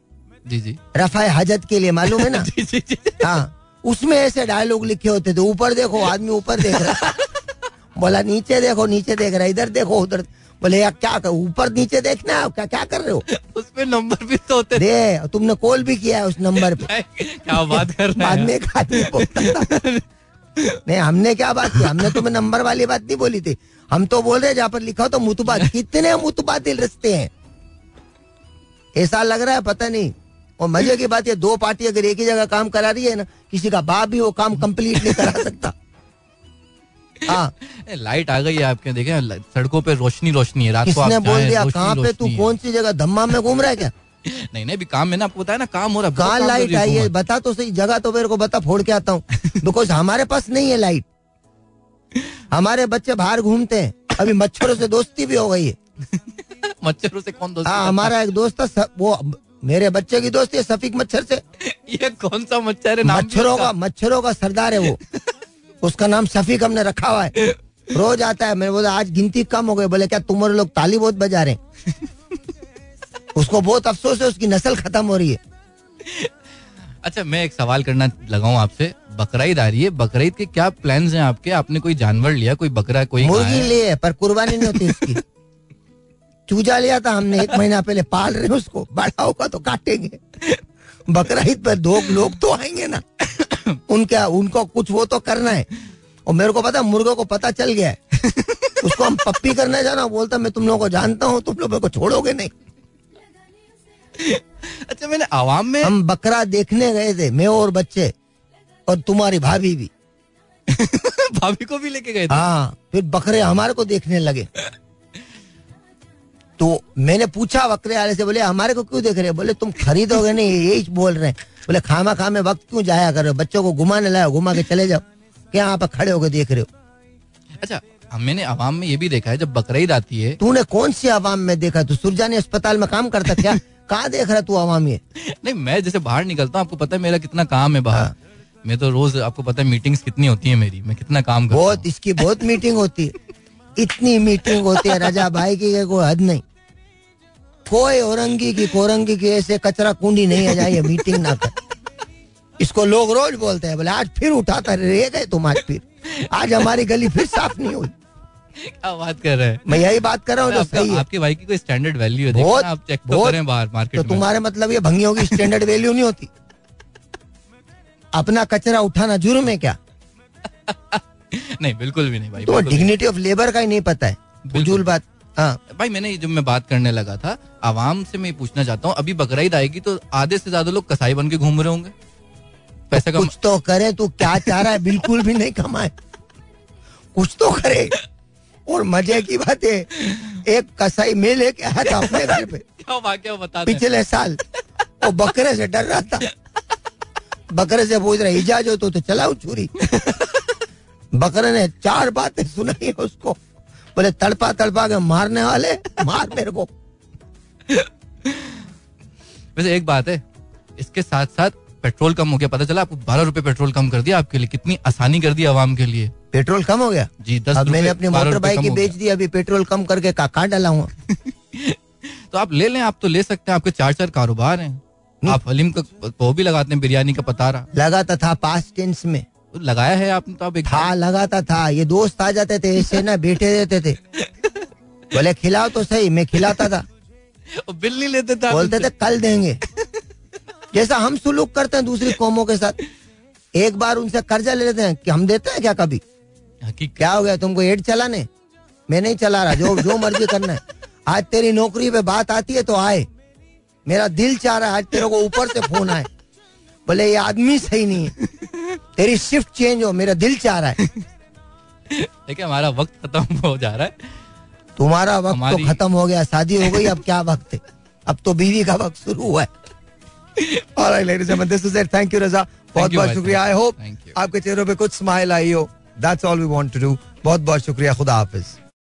जी जी। रफाए हजत के लिए मालूम है ना? जी जी जी। हाँ उसमें ऐसे डायलॉग लिखे होते थे ऊपर देखो आदमी ऊपर देख रहा बोला नीचे देखो नीचे देख रहा इधर देखो उधर। बोले यार क्या कर ऊपर नीचे देखना है क्या क्या कर रहे हो? उसमें नंबर भी तो होते दे तुमने कॉल भी किया है उस नंबर पे। क्या बात कर रहे बाद में नहीं हमने क्या बात की? हमने तुम्हें नंबर वाली बात नहीं बोली थी। हम तो बोल रहे जहाँ पर लिखा हो तो मुतबाद। कितने मुतबादिल रिश्ते हैं। ऐसा लग रहा है पता नहीं। और मज़े की बात है दो पार्टी अगर एक ही जगह काम करा रही है ना किसी का बाप भी वो काम कंप्लीट नहीं करा सकता। हाँ। लाइट आ गई है आपके देखे सड़कों पे रोशनी रोशनी है रात को आप बोल दिया कहाँ पे तू कौन सी जगह धम्मा में घूम रहा है क्या? नहीं नहीं अभी काम मैंने आपको बताया ना काम हो रहा है कहाँ लाइट आई है बता तो सही जगह तो मेरे को बता फोड़ के आता हूँ। बिकॉज़ हमारे पास नहीं है लाइट हमारे बच्चे बाहर घूमते हैं। अभी मच्छरों से दोस्ती भी हो गई है। मच्छरों से कौन दोस्त हाँ हमारा एक दोस्त था वो मेरे बच्चे की दोस्ती है सफीक मच्छर से। ये कौन सा मच्छर है? मच्छरों का मच्छरों का सरदार है वो। उसका नाम सफीक हमने रखा हुआ है। रोज आता है मैंने बोला आज गिनती कम हो गई। बोले क्या तुम्हारे लोग ताली बहुत बजा रहे उसको बहुत अफसोस है उसकी नस्ल खत्म हो रही है। अच्छा मैं एक सवाल करना लगाऊँ आपसे। बकरीद आ रही है। बकरीद के क्या प्लान्स हैं आपके? आपने कोई जानवर लिया? कोई बकरा कोई मुर्गी लिए पर कुर्बानी नहीं होती उसकी चूजा लिया था हमने एक महीना पहले पाल रहे उसको बड़ा होगा तो काटेंगे। बकरा ईद पर दो लोग तो आएँगे ना। उनका उनको कुछ वो तो करना है। और मेरे को पता मुर्गों को पता चल गया है। उसको हम पप्पी करने जाना बोलता मैं तुम लोगों को जानता हूँ तुम लोग मेरे को छोड़ोगे नहीं। अच्छा मैंने आवाम में हम बकरा देखने गए थे मैं और बच्चे और तुम्हारी भाभी भी। भाभी को भी लेके गए थे? हाँ फिर बकरे हमारे को देखने लगे। तो मैंने पूछा बकरे वाले से बोले हमारे को क्यों देख रहे बोले तुम खरीदोगे नहीं यही बोल रहे हैं। बोले खामा खामे वक्त क्यों जाया करो बच्चों को घुमाने लाओ घुमा के चले जाओ। क्या यहाँ पे खड़े होकर देख रहे हो? अच्छा मैंने आवाम में ये भी देखा है जब बकरीद आती है। तूने कौन सी आवाम में देखा तू सुरजानी अस्पताल में काम करता क्या? कहाँ देख रहा तू आवाम ये? नहीं मैं जैसे बाहर निकलता हूँ आपको पता है मेरा कितना काम है बाहर। हाँ। मैं तो रोज आपको पता है मीटिंग्स कितनी होती है मेरी। मैं कितना काम करता बहुत इसकी बहुत मीटिंग होती है। इतनी मीटिंग होती है राजा भाई की कोई हद नहीं। कोई औरंगी की कोरंगी की ऐसे कचरा कुंडी नहीं है जाए मीटिंग ना कर। इसको लोग रोज बोलते हैं बोले आज फिर उठाता रह गए तुम आज फिर। आज हमारी गली फिर साफ़ नहीं हुई। क्या बात कर रहे हैं? मैं यही बात कर रहा हूँ जो आपका- भाई की कोई स्टैंडर्ड वैल्यू है? आप चेक तो करें बाहर तो मार्केट में। तुम्हारे मतलब ये भंगियों की स्टैंडर्ड वैल्यू नहीं होती। अपना कचरा उठाना जुर्म है क्या? नहीं बिल्कुल भी नहीं भाई तो डिग्निटी ऑफ़ लेबर का ही नहीं पता है। बात। हाँ। भाई मैंने जब मैं बात करने लगा था आवाम से मैं पूछना चाहता हूँ अभी बकरीद आएगी तो आधे से ज़्यादा लोग कसाई बन के घूम रहे होंगे? पैसे का कुछ तो करे तू क्या चाह रहा है? बिल्कुल भी नहीं कमाए। कुछ तो करे। और मज़े की बात है एक कसाई में लेके आया था अपने घर पे। क्या वाक्य बता पिछले साल वो बकरे से डर रहा था। बकरे से पूछ रहा इजाज हो तो, तो चलाऊ छुरी। बकरे ने चार बातें सुनाई उसको बोले तड़पा तड़पा के मारने वाले मार मेरे को। वैसे एक बात है इसके साथ साथ पेट्रोल कम हो गया पता चला आपको बारह रुपए पेट्रोल कम कर दिया आपके लिए कितनी आसानी कर दी आवाम के लिए। पेट्रोल कम हो गया? जी दस अब मैंने अपनी मोटर बाइक की बेच दी अभी पेट्रोल कम करके काका डाला हूँ तो आप ले लें आप तो ले सकते हैं आपके चार चार कारोबार हैं। आप हलीम का वो भी लगाते हैं बिरयानी का पतारा। लगाता था पास टेंस में। तो लगाया है आपने तो आप एक था लगाता था। ये दोस्त आ जाते थे ऐसे ना बैठे रहते थे। बोले खिलाओ तो सही मैं खिलाता था। बिल नहीं लेते थे बोलते थे कल देंगे। जैसा हम सुलूक करते हैं दूसरी कौमों के साथ। एक बार उनसे कर्जा ले लेते हैं कि हम देते हैं क्या कभी? क्या हो गया तुमको एड चलाने मैं नहीं चला रहा जो जो मर्ज़ी करना है। आज तेरी नौकरी पे बात आती है तो आए। मेरा दिल चाह रहा है आज तेरे को ऊपर से फ़ोन आए। बोले ये आदमी सही नहीं है। तेरी शिफ्ट चेंज हो मेरा दिल चाह रहा है। देखिए हमारा वक्त खत्म हो जा रहा है। तुम्हारा वक्त तो खत्म हो गया शादी हो गई अब क्या वक्त है? अब तो बीवी का वक्त शुरू हुआ है। Alright, ladies and gentlemen, this is it. Thank you, Raza. बहुत बहुत शुक्रिया आई होप आपके चेहरों पे कुछ स्माइल आई हो। That's all we want to do बहुत बहुत शुक्रिया खुदा हाफिज।